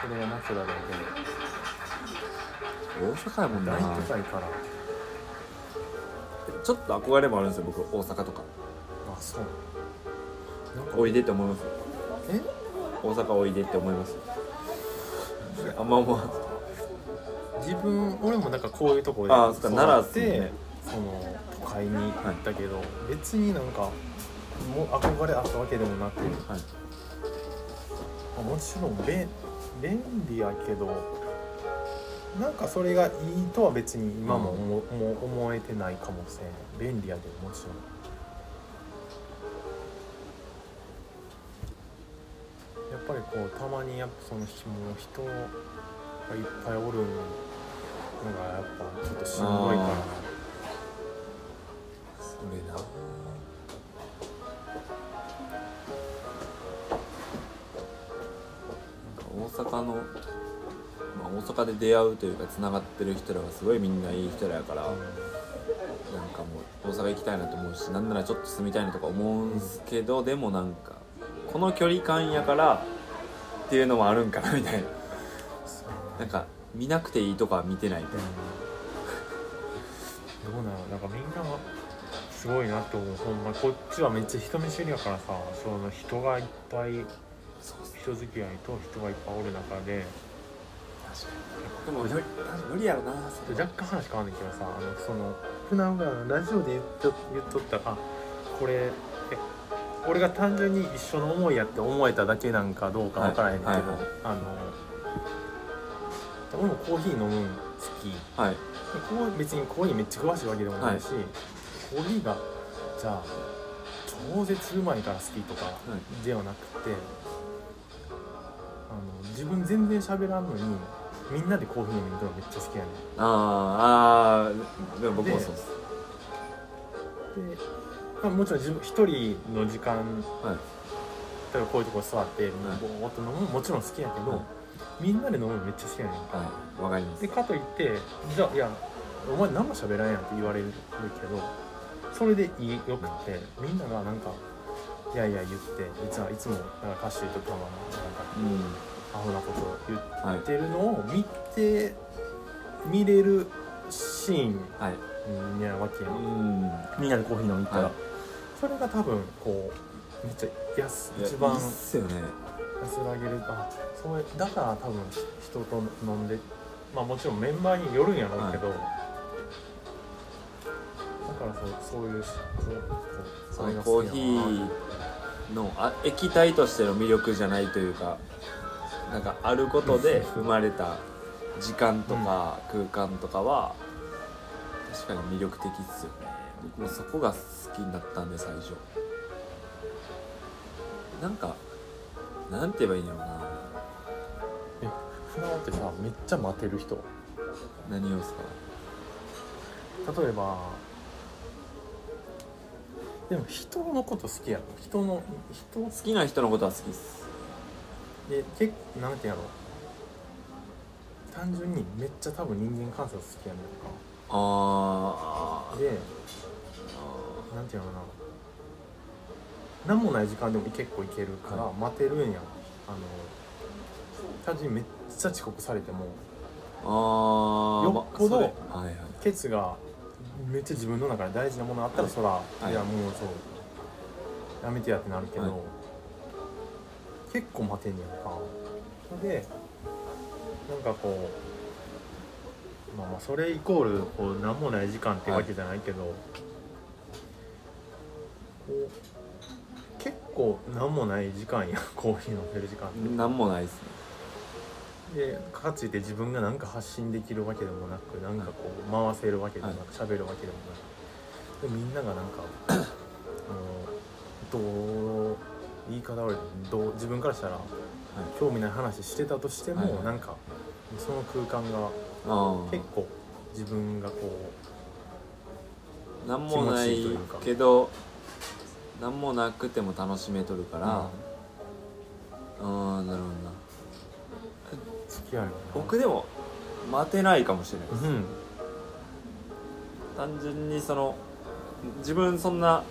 それがナチュラルだ大阪やもんな。けど大都会から。ちょっと憧れもあるんですよ僕大阪とか。あそう。なんかおいでって思います。え？大阪おいでって思います。あんま思わ自分俺もなんかこういうとこであーそっか奈良っすて、ねその都会に行ったけど、別になんかもう憧れあったわけでもなく、はい。まあもちろん便便利やけどなんかそれがいいとは別に今も思,、もう思えてないかもしれん。便利やけどもちろん。やっぱりこうたまにやっぱそのひもう人がいっぱいおるのがやっぱちょっとしんどいかられななんか大阪の、まあ、大阪で出会うというかつながってる人らがすごいみんないい人らやから、なんかもう大阪行きたいなと思うしなんならちょっと住みたいなとか思うんすけど、でもなんかこの距離感やからっていうのもあるんかなみたいな。なんか見なくていいとかは見てないみたいなどうなのなんかみんながすごいなって思う。ほんまこっちはめっちゃ人見知りやからさその人がいっぱい人付き合いと人がいっぱいおる中ででも無理無理やろな若干話変わんねんけどさあのその普段がラジオで言っと言っとったらあこれえ俺が単純に一緒の思いやって思えただけなんかどうかわからへんけど、はいはいはい。あの俺もコーヒー飲むん好き。はい。こう別にコーヒーめっちゃ詳しいわけでもないし、コーヒーがじゃあ超絶うまいから好きとかではなくて、あの自分全然喋らんのにみんなでコーヒー飲むのめっちゃ好きやねあーあーでも僕もそうです。んで、まあ、もちろん自分一人の時間はい。例えばこういうとこ座ってぼーっと飲むのももちろん好きやけど、はい。みんなで飲むのめっちゃ好きやねん。はい。わかります。でかといってじゃあいやお前何も喋らんやんって言われるけどそれでいいよくってみんながなんかいやいや言って実はいつもなんか歌手とかもなんかうん。アホなことを言っはいてるのを見て見れるシーンはい。になわけやうん。んみんなでコーヒー飲みたら、はい。それが多分こうめっちゃ安一番安らげる。あそれだから多分人と飲んでまあもちろんメンバーによるんやろうけど、だからそうそういうしこうそのコーヒーのあ液体としての魅力じゃないというかなんかあることで生まれた時間とか空間とかは確かに魅力的っすよね。僕もそこが好きになったんで最初。なんかなんて言えばいいんやろな。え船尾ってさめっちゃ待てる人。何をですか？例えばでも人のこと好きやろ。人の人好きな人のことは好きっす。で結構なんてやろ。単純にめっちゃ多分人間観察好きやねんか。あー。でなんていうのかな。何もない時間でも結構いけるからはい。待てるんや、あの単純にめっちゃ遅刻されてもあー。よっぽどケツがめっちゃ自分の中で大事なものあったらそら、いい、やもうそうやめてやってなるけど、はい。結構待てんねやんか。でなんかこうまあまあそれイコールこう何もない時間ってわけじゃないけど、こう結構何もない時間やコーヒー飲んでる時間って。なんもないっすねでかついて自分が何か発信できるわけでもなくなんかこう回せるわけでもなく喋るわけでもなく。でみんながなんかあのどう言い方悪いけどどう自分からしたら興味ない話してたとしても、はいかその空間があ結構自分がこあなんもないけどなんもなくても楽しめとるかう、ら、ああーなるほどな付き合いよな僕でも待てないかもしれないです、うん。単純にその自分そんな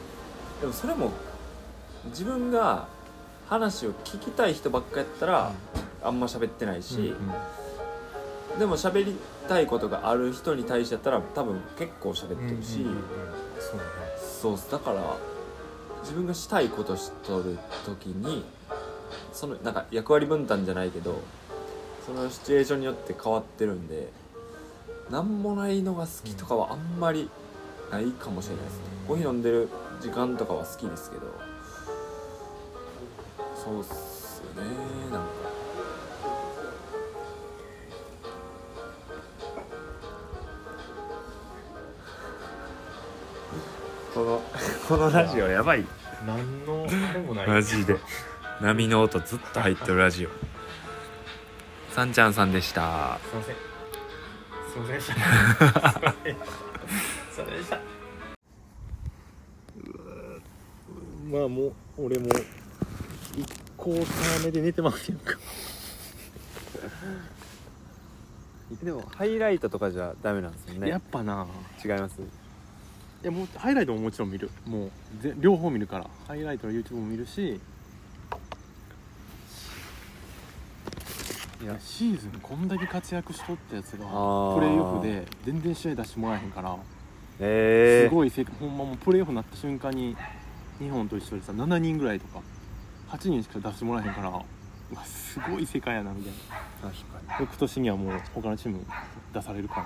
でもそれも自分が話を聞きたい人ばっかやったら、あんま喋ってないし、うんうん。でも喋りたいことがある人に対してやったら多分結構喋ってるし、うんうんうんうん。そうね。そうっす。だから自分がしたいことしとる時にそのなんか役割分担じゃないけどそのシチュエーションによって変わってるんで何もないのが好きとかはあんまりないかもしれないですね、うん。コーヒー飲んでる時間とかは好きですけど。そうっすよねなんか。この このラジオやばい。何のでもない。マジで。波の音ずっと入ってるラジオさんちゃんさんでした。すいません。すいません。でしたすいませんでした。すいませんでしたまあもう俺も一個早めで寝てますやんか？でもハイライトとかじゃダメなんですよね。やっぱな。違います？いやもうハイライトももちろん見る。もうぜ両方見るから。ハイライトの YouTube も見るしいやシーズンこんだけ活躍しとったやつがプレーオフで全然試合出してもらえへんからえすごい世界ほんまもうプレーオフになった瞬間に日本と一緒でさ7人ぐらいとか8人しか出してもらえへんからすごい世界やなみたいな。確かに。翌年にはもう他のチーム出されるか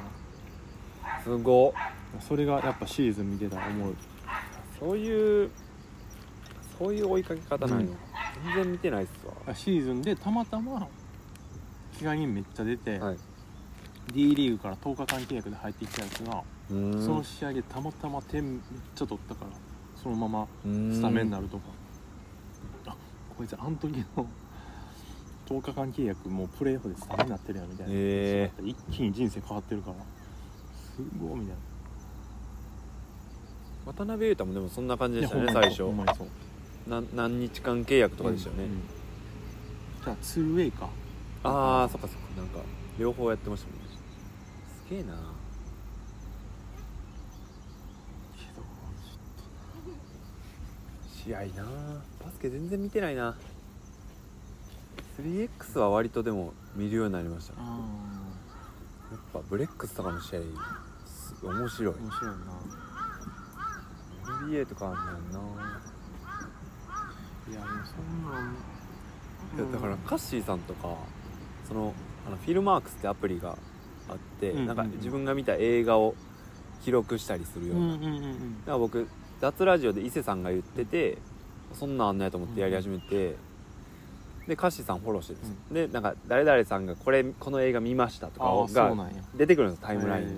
らすごっ。それがやっぱシーズン見てたら思うそうい。うそういう追いかけ方なんや、うん全然見てないっすわシーズンでたまたま怪我人めっちゃ出て、はい。D リーグから10日間契約で入ってきたやつが、その試合でたまたま点めっちゃ取ったからそのままスタメンになるとか、あこいつあの時の10日間契約もうプレーオフでスタメンになってるやんみたいな、へ一気に人生変わってるから。すごいみたい渡辺裕太もでもそんな感じなでしたね最初。な何日間契約とかでしたよね、うんうん。じゃあ 2way かああそっかそっか。なんか両方やってましたもんね。すげえな。けど試合な。バスケ全然見てないな。3X は割とでも見るようになりましたやっぱブレックスとかの試合す面白い。あ面白いな。NBA とかあんねんな。いやでもそんなん。いやだからカッシーさんとかそのあのフィルマークスってアプリがあって、うんうんうん。なんか自分が見た映画を記録したりするような、うんうんうんうん。だから僕脱ラジオで伊勢さんが言っててそんなんあんないと思ってやり始めて、で歌詞さんフォローしてるんです。よ、でなんか誰々さんがこれこの映画見ましたとかが出てくるんですタイムライン。に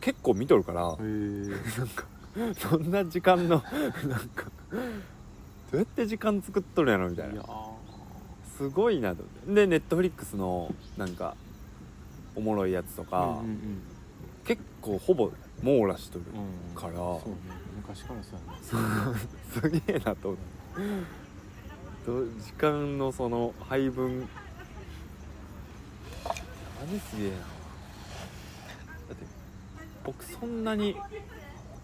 結構見とるからなんかそんな時間のなんかどうやって時間作っとるんやろみたいなすごいなと。でネットフリックスのなんかおもろいやつとか、うんうん結構ほぼ網羅しとるうんから、そうね。昔からそうやね。すげえなと思ってど時間のその配分。マジすげえな。だって僕そんなに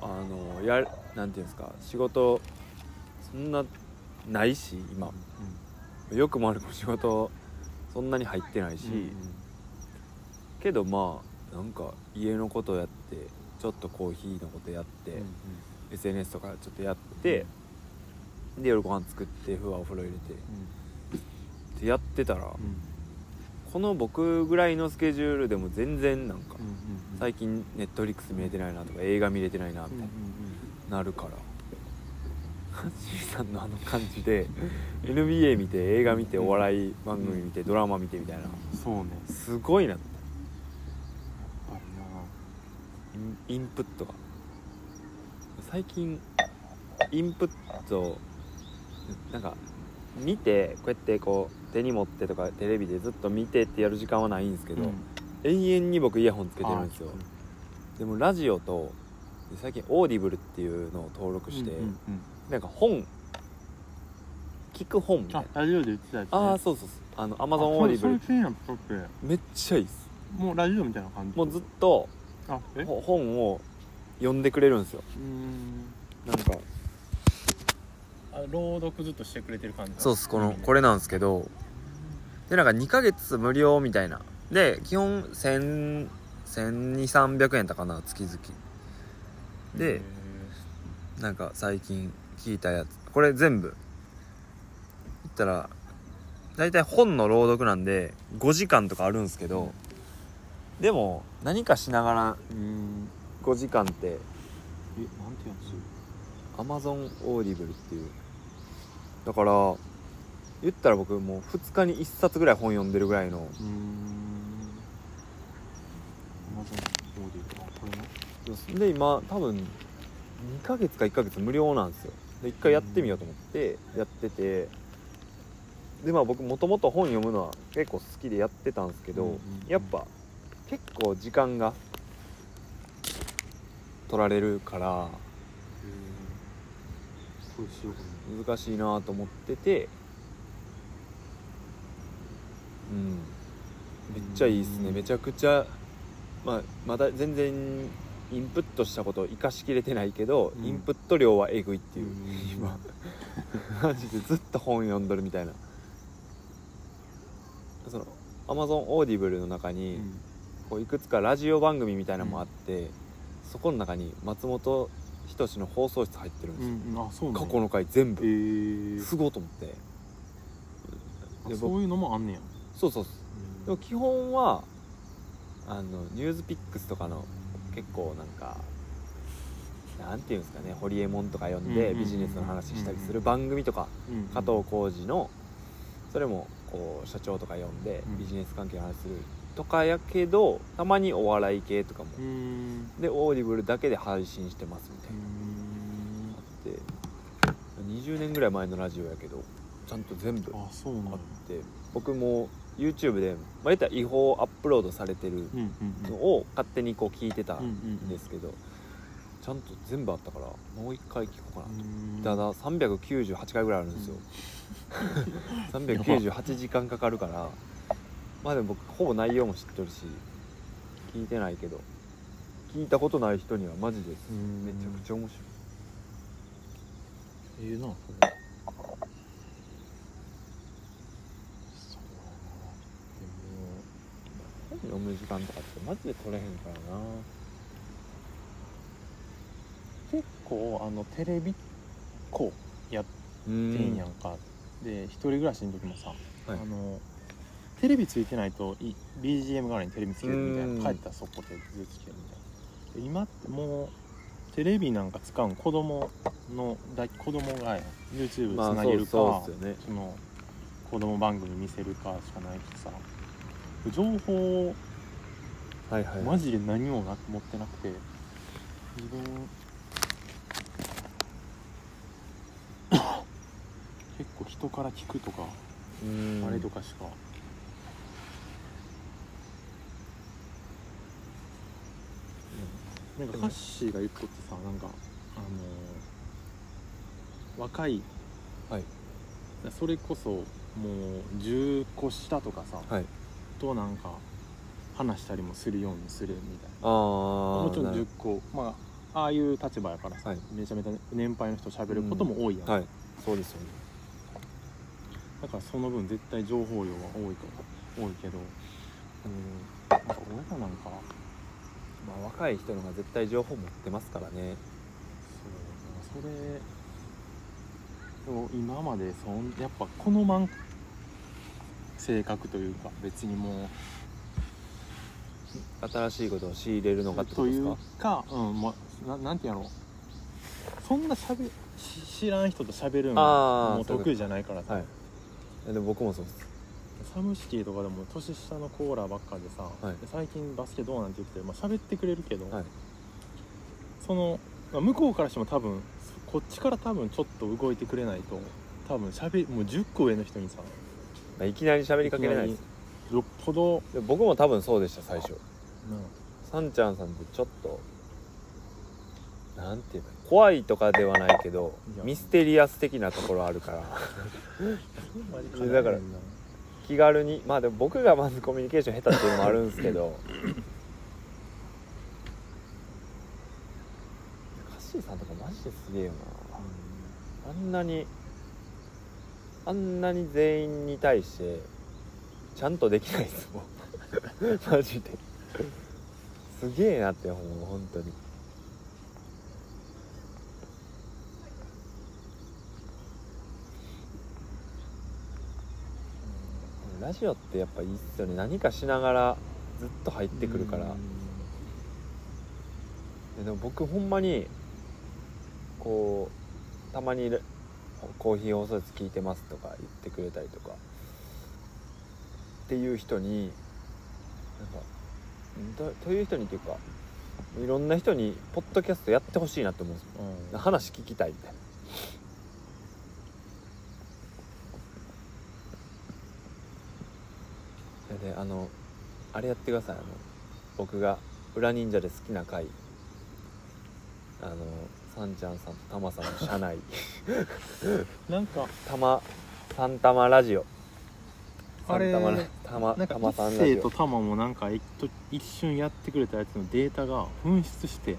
あのやなんていうんですか仕事そんなないし今よくも悪くも仕事そんなに入ってないし、けどまあなんか家のことやってちょっとコーヒーのことやって、SNS とかちょっとやって、で夜ご飯作ってふわお風呂入れてってやってたら、この僕ぐらいのスケジュールでも全然なんか、最近ネットフリックス見れてないなとか映画見れてないなみたいな、なるからハッシーさんのあの感じで NBA 見て映画見てお笑い番組見てドラマ見てみたいな。そうね。すごいなあるインインプットが。最近インプットなんか見てこうやってこう手に持ってとかテレビでずっと見てってやる時間はないんですけど、な永遠に僕イヤホンつけてるんですよ。でもラジオとで最近オーディブルっていうのを登録して、なんか本。聞く本みたいな。あラジオで言ってたやつね。ああそうそうそう。あのアマゾンオーディブルめっちゃいいっす。もうラジオみたいな感じ？もうずっとあえ？ほ本を読んでくれるんですよ。うん。なんか。あ朗読ずっとしてくれてる感じそうっすこのこれなんですけど。でなんか2ヶ月無料みたいな。で基本1000 1200300円だかな月々。でなんか最近聞いたやつ。これ全部。言ったら大体本の朗読なんで5時間とかあるんですけど、でも何かしながらうん5時間ってえなんてやつ Amazon オーディブルっていう。だから言ったら僕もう2日に1冊ぐらい本読んでるぐらいのうーん。まず Audible あこれねで今多分2ヶ月か1ヶ月無料なんですよで1回やってみようと思ってやっててでまあ僕もともと本読むのは結構好きでやってたんですけど、やっぱ結構時間が取られるから難しいなと思っててうん。めっちゃいいっすね。うん。めちゃくちゃまあまだ全然インプットしたことを生かしきれてないけど、うん。インプット量はえぐいっていう、うん。今。マジでずっと本読んどるみたいな。その Amazon オーディブルの中なに、こういくつかラジオ番組みたいなのもあって、そこの中に松本人志の放送室入ってるんですよ、うん、うん、あそうなんや。過去の回全部。えー、すごいと思って。であそういうのもあんねや。そうそうでも基本はあの NewsPicks とかの結構なんかなんていうんですかねホリエモンとか読んでビジネスの話したりする番組とかうん加藤浩次のそれもこう社長とか読んでうん。ビジネス関係の話するとかやけどたまにお笑い系とかも。で Audible だけで配信してますみたういーなあって20年ぐらい前のラジオやけどちゃんと全部あって僕も YouTube で、まあ、言ったら違法アップロードされてるのを勝手にこう聞いてたうんですけど、ちゃんと全部あったからもう一回聞こうかなと、うん。ただ398回ぐらいあるんですよ、398時間かかるから。まあでも僕ほぼ内容も知ってるし聞いてないけど。聞いたことない人にはマジでうん。めちゃくちゃ面白い。ええなそれそう本読む時間とかってマジで取れへんからな。結構あのテレビっ子やっうてんやんか、で一人暮らしの時もさ、はい。あのテレビついてないとい BGM 代わりにテレビつけるみたいうん。な帰ったらそこでずっとつけるみたいな。で今ってもうテレビなんか使うん子供のだ子供がや YouTube つまあなげるか、その子供番組見せるかしかないしさ情報はいはいマジで何もな持ってなくて自分 結構人から聞くとか、うん。あれとかしか。なんかハッシーが言っとってさなんかあのー若いはい。それこそもう10個下とかさ、はいとなんか話したりもするようにするみたいな。もちろんなる10個まあああいう立場やからさ、はい。めちゃめちゃ年配の人喋ることも多いやん、はい。そうですよね。だからその分絶対情報量は多いと多いけどうんなんか俺らなんかまあ若い人の方が絶対情報持ってますからね。そうそれでも今までそんやっぱ好まん性格というか別にもう新しいことを仕入れるのかってことですというかか、うんまななんていうんやろそんなしゃべし知らん人と喋るのあーもう得意じゃないからさ、はい。でも僕もそうです。サムシティとかでも年下のコーラばっかでさ、はい。で最近バスケどうなんて言って、まあ喋ってくれるけど、はい。その、まあ向こうからしても多分こっちから多分ちょっと動いてくれないと多分しゃべもう10個上の人にさまあいきなり喋りかけれないです。よっぽど。で僕も多分そうでした最初。なさんちゃんさんってちょっとなんていうか怖いとかではないけどミステリアス的なところあるから。いだから気軽にまあでも僕がまずコミュニケーション下手っていうのもあるんですけど。カッシーさんとかマジですげえよな。あんなにあんなに全員に対してちゃんとできないですもん。マジで。すげえなって思う本当に。ラジオってやっぱいいっすよね。何かしながらずっと入ってくるから。でも僕ほんまにこうたまにレコーヒー放送室聞いてますとか言ってくれたりとか。っていう人になんかんとという人にっていうかいろんな人にポッドキャストやってほしいなって思うんですよ。うん。話聞きたいみたいな。それであのあれやってください。あの僕が裏忍者で好きな回。あのさんちゃんさんとたまさんの社内。なんかたまさんたまラジオ。あれたまラたまなんかさんラジオ。星とタマもなんか一と一瞬やってくれたやつのデータが紛失して。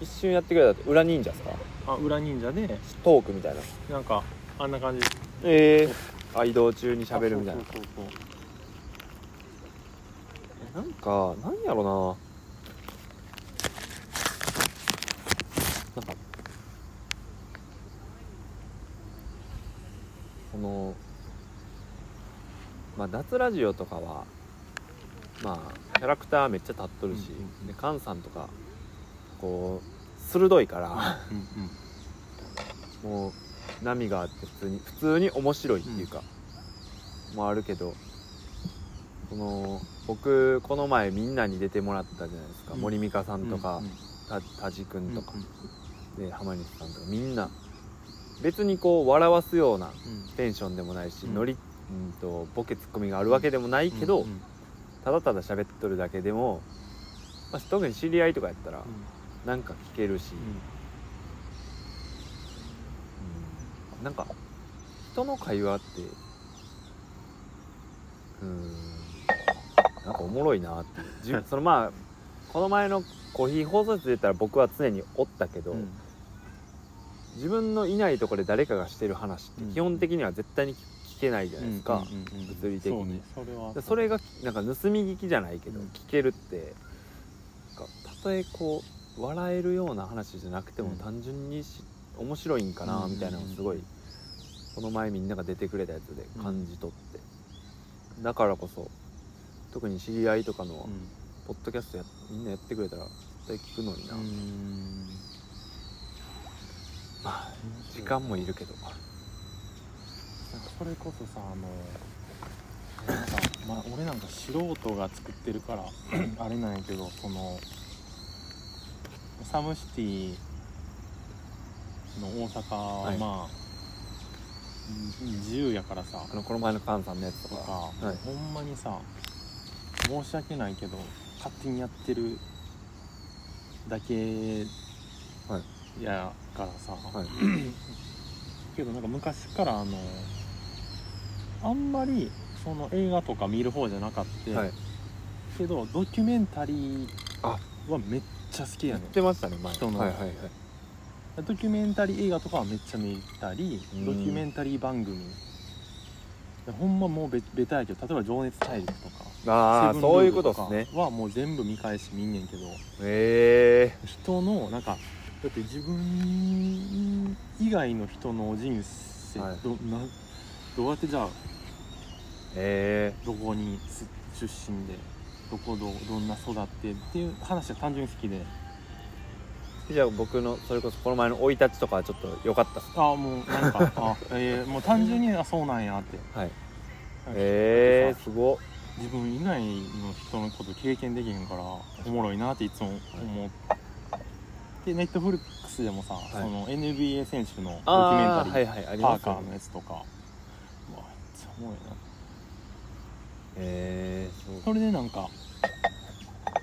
一瞬やってくれたって裏忍者ですか？あ裏忍者でトークみたいな。なんかあんな感じ。ええあ移動中に喋るみたいな。なんかなんやろななんかこのまあ脱ラジオとかはまあキャラクターめっちゃ立っとるし、うんで菅さんとかこう鋭いからうんもう波があって普通に普通に面白いっていうか、もあるけどその僕この前みんなに出てもらったじゃないですか、うん。森美香さんとか、た田地君とかうん、で浜西さんとかみんな別にこう笑わすようなうん。テンションでもないし、うん。ノリうんとボケツッコミがあるわけでもないけど、うん。うんただただ喋っとるだけでも、まあ、特に知り合いとかやったらなんか聞けるし、うん。なんか人の会話ってうんなんかおもろいなって自分そのまあこの前のコーヒー放送室で言ったら僕は常におったけど、うん。自分のいないところで誰かがしてる話ってうん。基本的には絶対に聞けないじゃないですか、うんうんうんうん。物理的に。そうねそれそれがなんか盗み聞きじゃないけど、うん聞けるってたとえこう笑えるような話じゃなくてもうん。単純にし面白いんかなみたいなのをすごいうん。この前みんなが出てくれたやつで感じ取って、だからこそ特に知り合いとかのうんポッドキャストやみんなやってくれたら絶対聞くのにな、うん。まあ時間もいるけど。なんかそれこそさあのなんか、まあ、俺なんか素人が作ってるから あれなんやけどそのサムシティの大阪ははい。まあ、うん自由やからさあのこの前のパンさんのやつとか。とか、はい。ほんまにさ申し訳ないけど勝手にやってるだけはいやからさ、はい。けどなんか昔からあのあんまりその映画とか見る方じゃなかった、はい。けどドキュメンタリーあはめっちゃ好きやねん。やってましたね前。人の。はいはいはいドキュメンタリー映画とかはめっちゃ見たりうん。ドキュメンタリー番組。ほんまもうベベタやけど例えば「情熱大陸」とかああそういうことかとですね。はもう全部見返して見んねんけど。へえ人のなんかだって自分以外の人の人生、はい。どなどうやってじゃあへどこにす出身でどこどどんな育ってっていう話は単純に好きで。えじゃあ僕のそれこそこの前の生い立ちとかはちょっと良かったっすああもうなんかあ、えーもう単純にあそうなんやって。はい。へへえすごっ自分以外の人のこと経験できへんからおもろいなっていつも思って、ネットフリックスでもさ、その NBA 選手のドキュメンタリー、はいはいパーカーのやつとか。うわめっちゃおもろいな。へえそう。それでなんか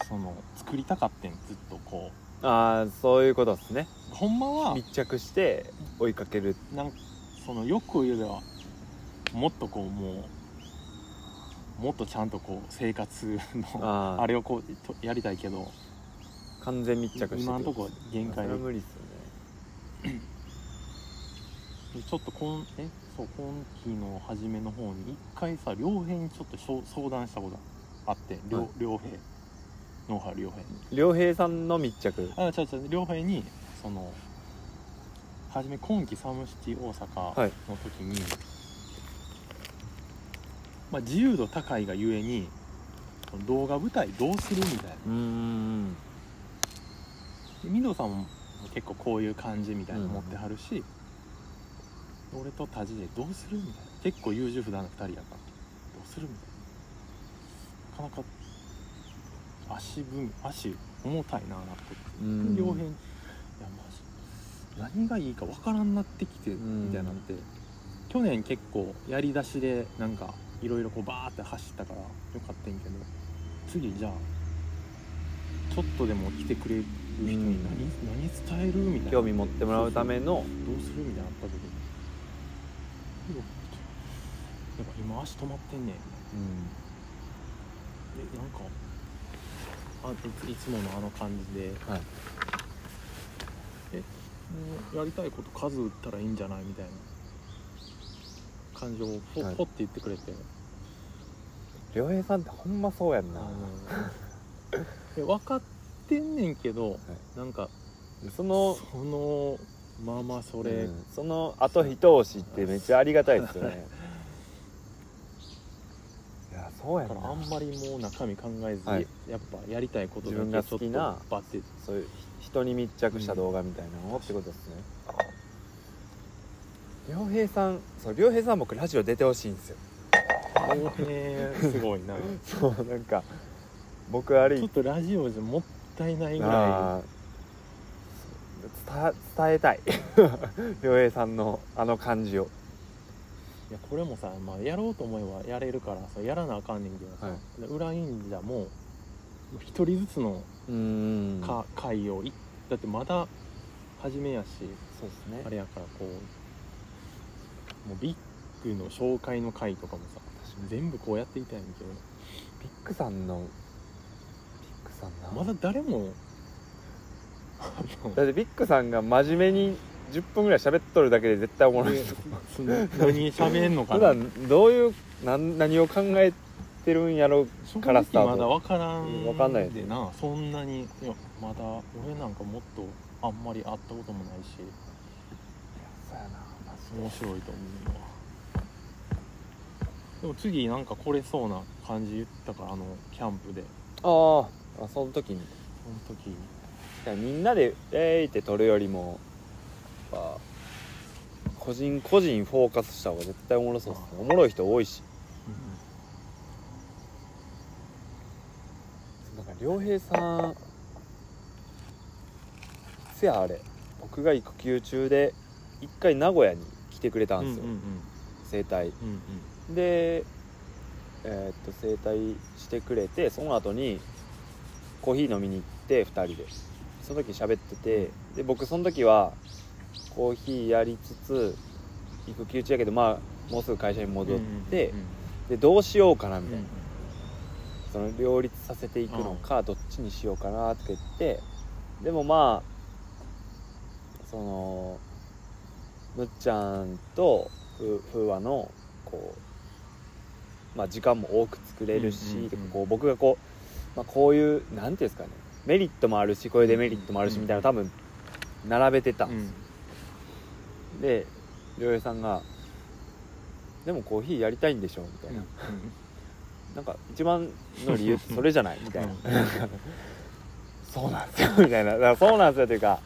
その作りたかってんずっとこああそういうことですね。うほんまは密着して追いかける。なんそのよく言えばもっとこうもうもっとちゃんとこう生活のあれをこうとやりたいけど。完全密着して今のところ限界。無理っすよね。ちょっと今え？そう今期の初めの方に一回さ良平にちょっと相談したことあって良はい。良平。野原良平に。良平さんの密着。あ違う違う良平にその初め今期サムシティ大阪はい。の時に、まあ、自由度高いがゆえに動画舞台どうするみたいな。うーんでミドさんも結構こういう感じみたいなの持ってはるし、俺とタジでどうするみたいな。結構優柔不断な2人やから。どうするみたいな。なかなか足踏み足重たいななって。うん。両辺いやマジ何がいいかわからんなってきてん。みたいになって。去年結構やりだしでなんかいろいろこうバーって走ったからよかったんやけど次じゃあちょっとでも来てくれる人に何,、何伝えるみたいな。興味持ってもらうためのどうするみたいなのあった時にやっぱ今足止まってんねん。うん。えなんかあいついつものあの感じで。はい。もうやりたいこと数打ったらいいんじゃない？みたいな感情をポはい。ッポって言ってくれて、良平さんってほんまそうやんな。あので分かってんねんけど、なんかそのそのままそれ、うん。その後一押しってめっちゃありがたいですよね。いやそうやだな。からあんまりもう中身考えず、はい。やっぱやりたいことだ自分がけちょっと好きなバッて。そういう人に密着した動画みたいなのってことですね良平さんそう良平さん僕ラジオ出てほしいんですよ。大変すごいな。そうなんか僕あれちょっとラジオじゃもったいないぐらあー伝伝えたい。良平さんのあの感じを。いいやこれもさ、まあ、やろうと思えばやれるからさやらなあかんねんけどさ、はで裏忍者も一人ずつのか、回をいだってまだ初めやしそうですね。あれやからこうもうビッグの紹介の回とかもさ全部こうやっていたんやけど。ビッグさんのビッグさんなまだ誰も だってビッグさんが真面目に10分ぐらい喋っとるだけで絶対おもろい。その何喋んのか 普な段どういうなん何を考えてるんやろ正からスタート。直まだ分からん分かんないでなそんなにいやまだ俺なんかもっとあんまり会ったこともないし面白いと思うわ。でも次なんか来れそうな感じ言ったからあのキャンプで。あー。あその時に。その時に。みんなで「えーい!」って撮るよりもやっぱ個人個人フォーカスした方が絶対おもろそうっすね。おもろい人多いし。なんか良平さん。せやあれ。僕が育休中で一回名古屋に来てくれたんですよ、整体。うんでえーっと整体してくれてその後にコーヒー飲みに行って2人で。その時喋っててで僕その時はコーヒーやりつつ育休中やけどまあもうすぐ会社に戻って、でどうしようかなみたいな、その両立させていくのかどっちにしようかなって言ってでもまあそのむっちゃんとふ風和のこう、まあ、時間も多く作れるし、うんうんうん。でこう僕がこう、まあ、こういうなんていうんですかねメリットもあるしこういうデメリットもあるしうんうん。みたいな多分並べてたんです。よ、うん。で良平さんが「でもコーヒーやりたいんでしょ」みたいな、なんか一番の理由ってそれじゃない？みたいな、そうなんですよみたいな。そうなんですよというか、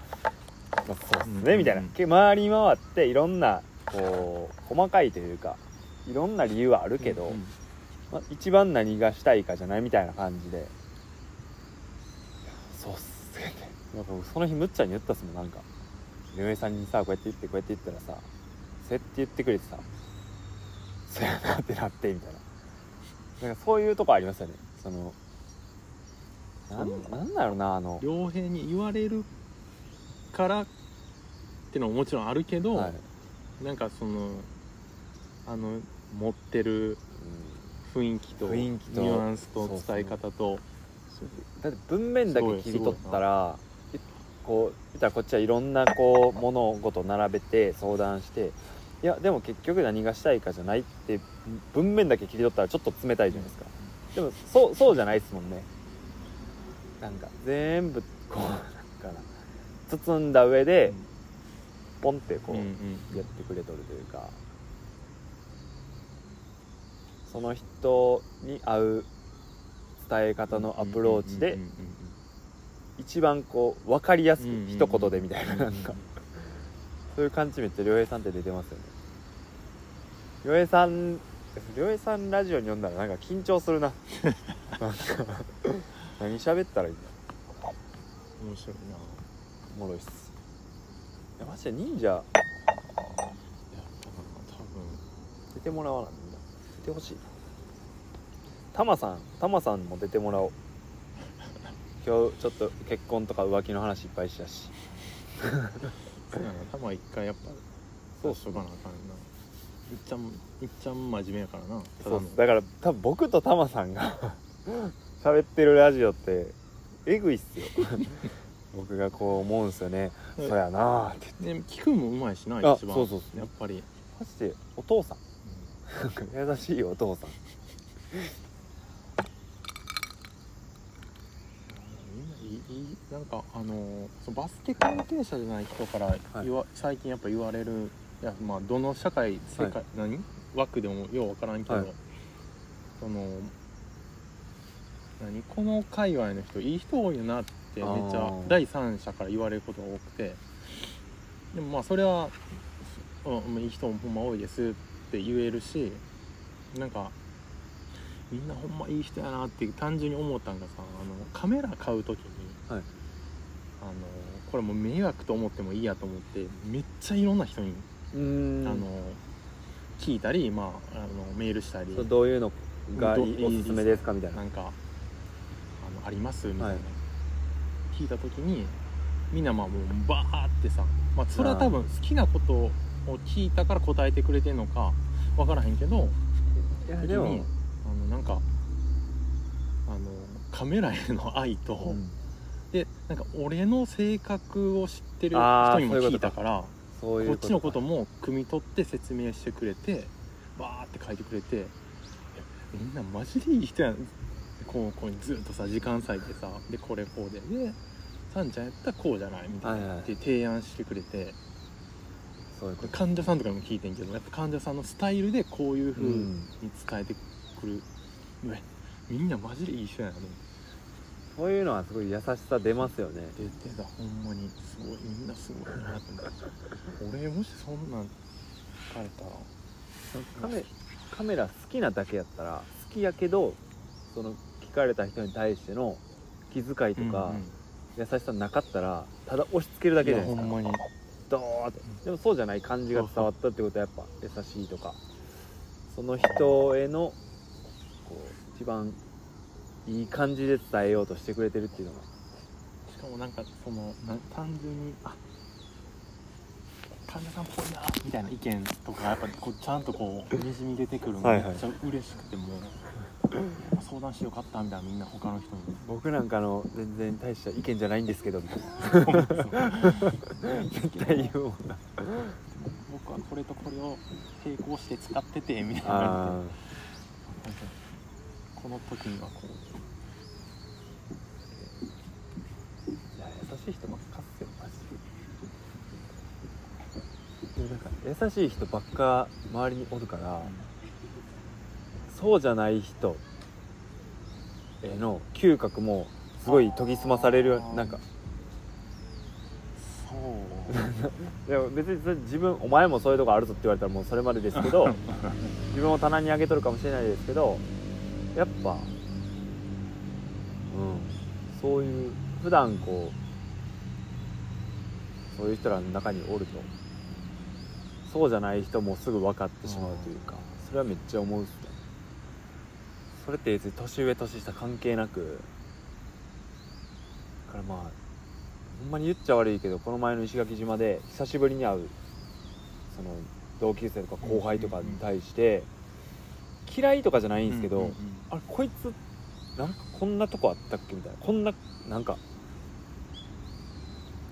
まあ、そうっすね、うんみたいな。け回り回っていろんなこう細かいというかいろんな理由はあるけど、うんまあ、一番何がしたいかじゃないみたいな感じで。そうっすね。なんか僕その日むっちゃんに言ったっすもんなんか。井上さんにさこうやって言ってこうやって言ったらさそうやって言ってくれてさそうやなってなってみたいな。なんかそういうとこありますよね。そのなんなんだろうなあの。良平に言われるからってのももちろんあるけど、はい。なんかそのあの持ってる雰囲気とニュアンスと伝え方と。だって文面だけ切り取ったらいこう言ったらこっちはいろんなこう物事を並べて相談していやでも結局何がしたいかじゃないって文面だけ切り取ったらちょっと冷たいじゃないですか。でもそうそうじゃないですもんね。なんか全部こうなんかな包んだ上でポンってこうやってくれとるというかその人に合う伝え方のアプローチで一番こう分かりやすく一言でみたいなうんなんか。そういう感じめっちゃ良平さんって出てますよね。良平さん良平さんラジオに読んだらなんか緊張するな。なんか何喋ったらいいんだ。面白いなおもろいっす。いやマジで忍者？出てもらわなみんな出てほしい。タマさんタマさんも出てもらおう。今日ちょっと結婚とか浮気の話いっぱいしたし。そうやな。多分一回やっぱそうしとかなあかんな。いっちゃんいっちゃん真面目やからな。ただの。そうだから多分僕とタマさんが 喋ってるラジオってえぐいっすよ僕がこう思うんすよね、うんそやなーって。で聞くんもうまいしなあ一番。そうそうそう。やっぱり、マジでお父さん。なんか優しいお父さん。みんないいいいなんかあのーそうバスケ関係者じゃない人から言わ、最近やっぱ言われるいやまあどの社会世界、何？枠でもよう分からんけど、はい。その何？この界隈の人いい人多いよなってめっちゃ第三者から言われることが多くて。でもまあそれは、うん、まあいい人もほんま多いですって言えるしなんかみんなほんまいい人やなって単純に思ったんがさあのカメラ買う時に、はい。あのこれもう迷惑と思ってもいいやと思ってめっちゃいろんな人に、あの聞いたり、まあ、あのメールしたり。どういうのがいいどおすすめですかみたいな。なんかあのありますみたいな、はい聞いた時にみんなまあもうバーってさ、まあ、それは多分好きなことを聞いたから答えてくれてんのか分からへんけどいやでも、あのなんかあのカメラへの愛と、うん。でなんか俺の性格を知ってる人にも聞いたからこっちのこともも汲み取って説明してくれてバーって書いてくれてみんなマジでいい人やん。こうこうずっとさ時間割いてさでこれこうででさんちゃんやったらこうじゃない？みたいな、って提案してくれて。そういうこと。患者さんとかにも聞いてんけどやっぱ患者さんのスタイルでこういう風にうん。伝えてくる、うわみんなマジでいい人やなと思って。そういうのはすごい優しさ出ますよね。出てたほんまに。すごいみんなすごいなと思って。俺もしそんなんかれたら。カメカメラ好きなだけやったら好きやけどその聞かれた人に対しての気遣いとか、優しさなかったらただ押し付けるだけじゃないですか。ほんまに。ドーって。でもそうじゃない感じが伝わったってことはやっぱ優しいとか。その人へのこう一番いい感じで伝えようとしてくれてるっていうのが。しかもなんかそのな単純にあ患者さんっぽいなみたいな意見とかやっぱこうちゃんとこうにじみ出てくるのはいはい。がめっちゃ嬉しくても。う相談してよかったみたいなみんな他の人に。僕なんかの全然大した意見じゃないんですけどみたいな絶対言うもんな僕はこれとこれを並行して使っててみたいな。この時にはこう。ーいや優しい人ばっかっすよマジで。でもなんか優しい人ばっか周りにおるから、そうじゃない人への嗅覚もすごい研ぎ澄まされるなんか。そう。でも別に自分お前もそういうとこあるぞって言われたらもうそれまでですけど 自分を棚に上げとるかもしれないですけどやっぱうんそういう普段こうそういう人らの中におるとそうじゃない人もすぐ分かってしまうというかそれはめっちゃ思うっすねそれって別に年上年下関係なくだからまあほんまに言っちゃ悪いけどこの前の石垣島で久しぶりに会うその同級生とか後輩とかに対して嫌いとかじゃないんですけど、あれこいつなんかこんなとこあったっけみたいな。こんななんか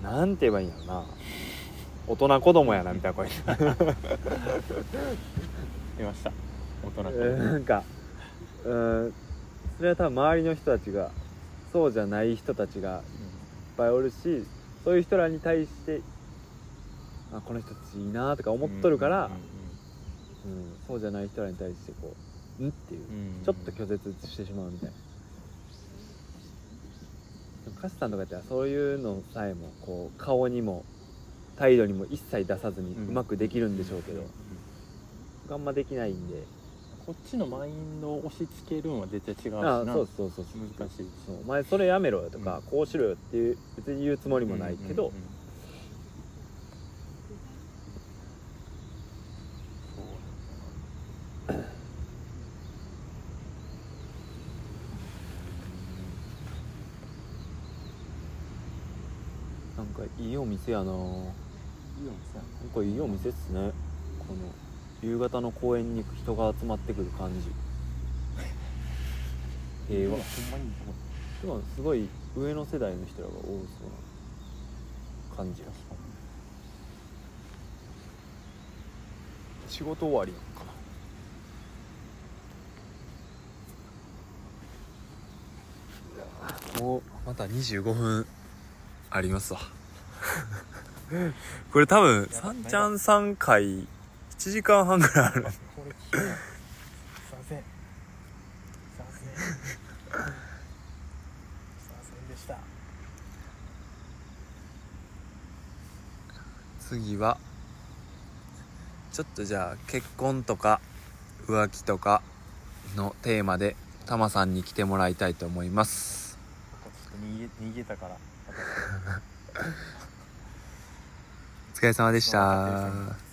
なんて言えばいいんやろな。大人子供やなみたいなこい ました。大人えーなんかうん。それは多分周りの人たちがそうじゃない人たちがいっぱいおるしそういう人らに対してあこの人たちいいなとか思っとるから、うんそうじゃない人らに対してこう「ん?」っていうちょっと拒絶してしまうみたいな。カスさんとかやったらそういうのさえもこう顔にも態度にも一切出さずにうまくできるんでしょうけど、僕あんまできないんでこっちのマインドを押し付けるんは絶対違うしあなそうそうそう。難しいそうお前それやめろよとか、こうしろよっていう別に言うつもりもないけど、うんうんうんなんかいいお店やな。なんいいお店やなかいいお店っすね。この夕方の公園に人が集まってくる感じ。平和。ほんまにでもすごい上の世代の人らが多そうな感じ。や確かに仕事終わりなのかな。もうまた25分ありますわ。これ多分三ちゃん3回1時間半ぐらいある。次はちょっとじゃあ結婚とか浮気とかのテーマでタマさんに来てもらいたいと思います。逃げ逃げたから。お疲れ様でした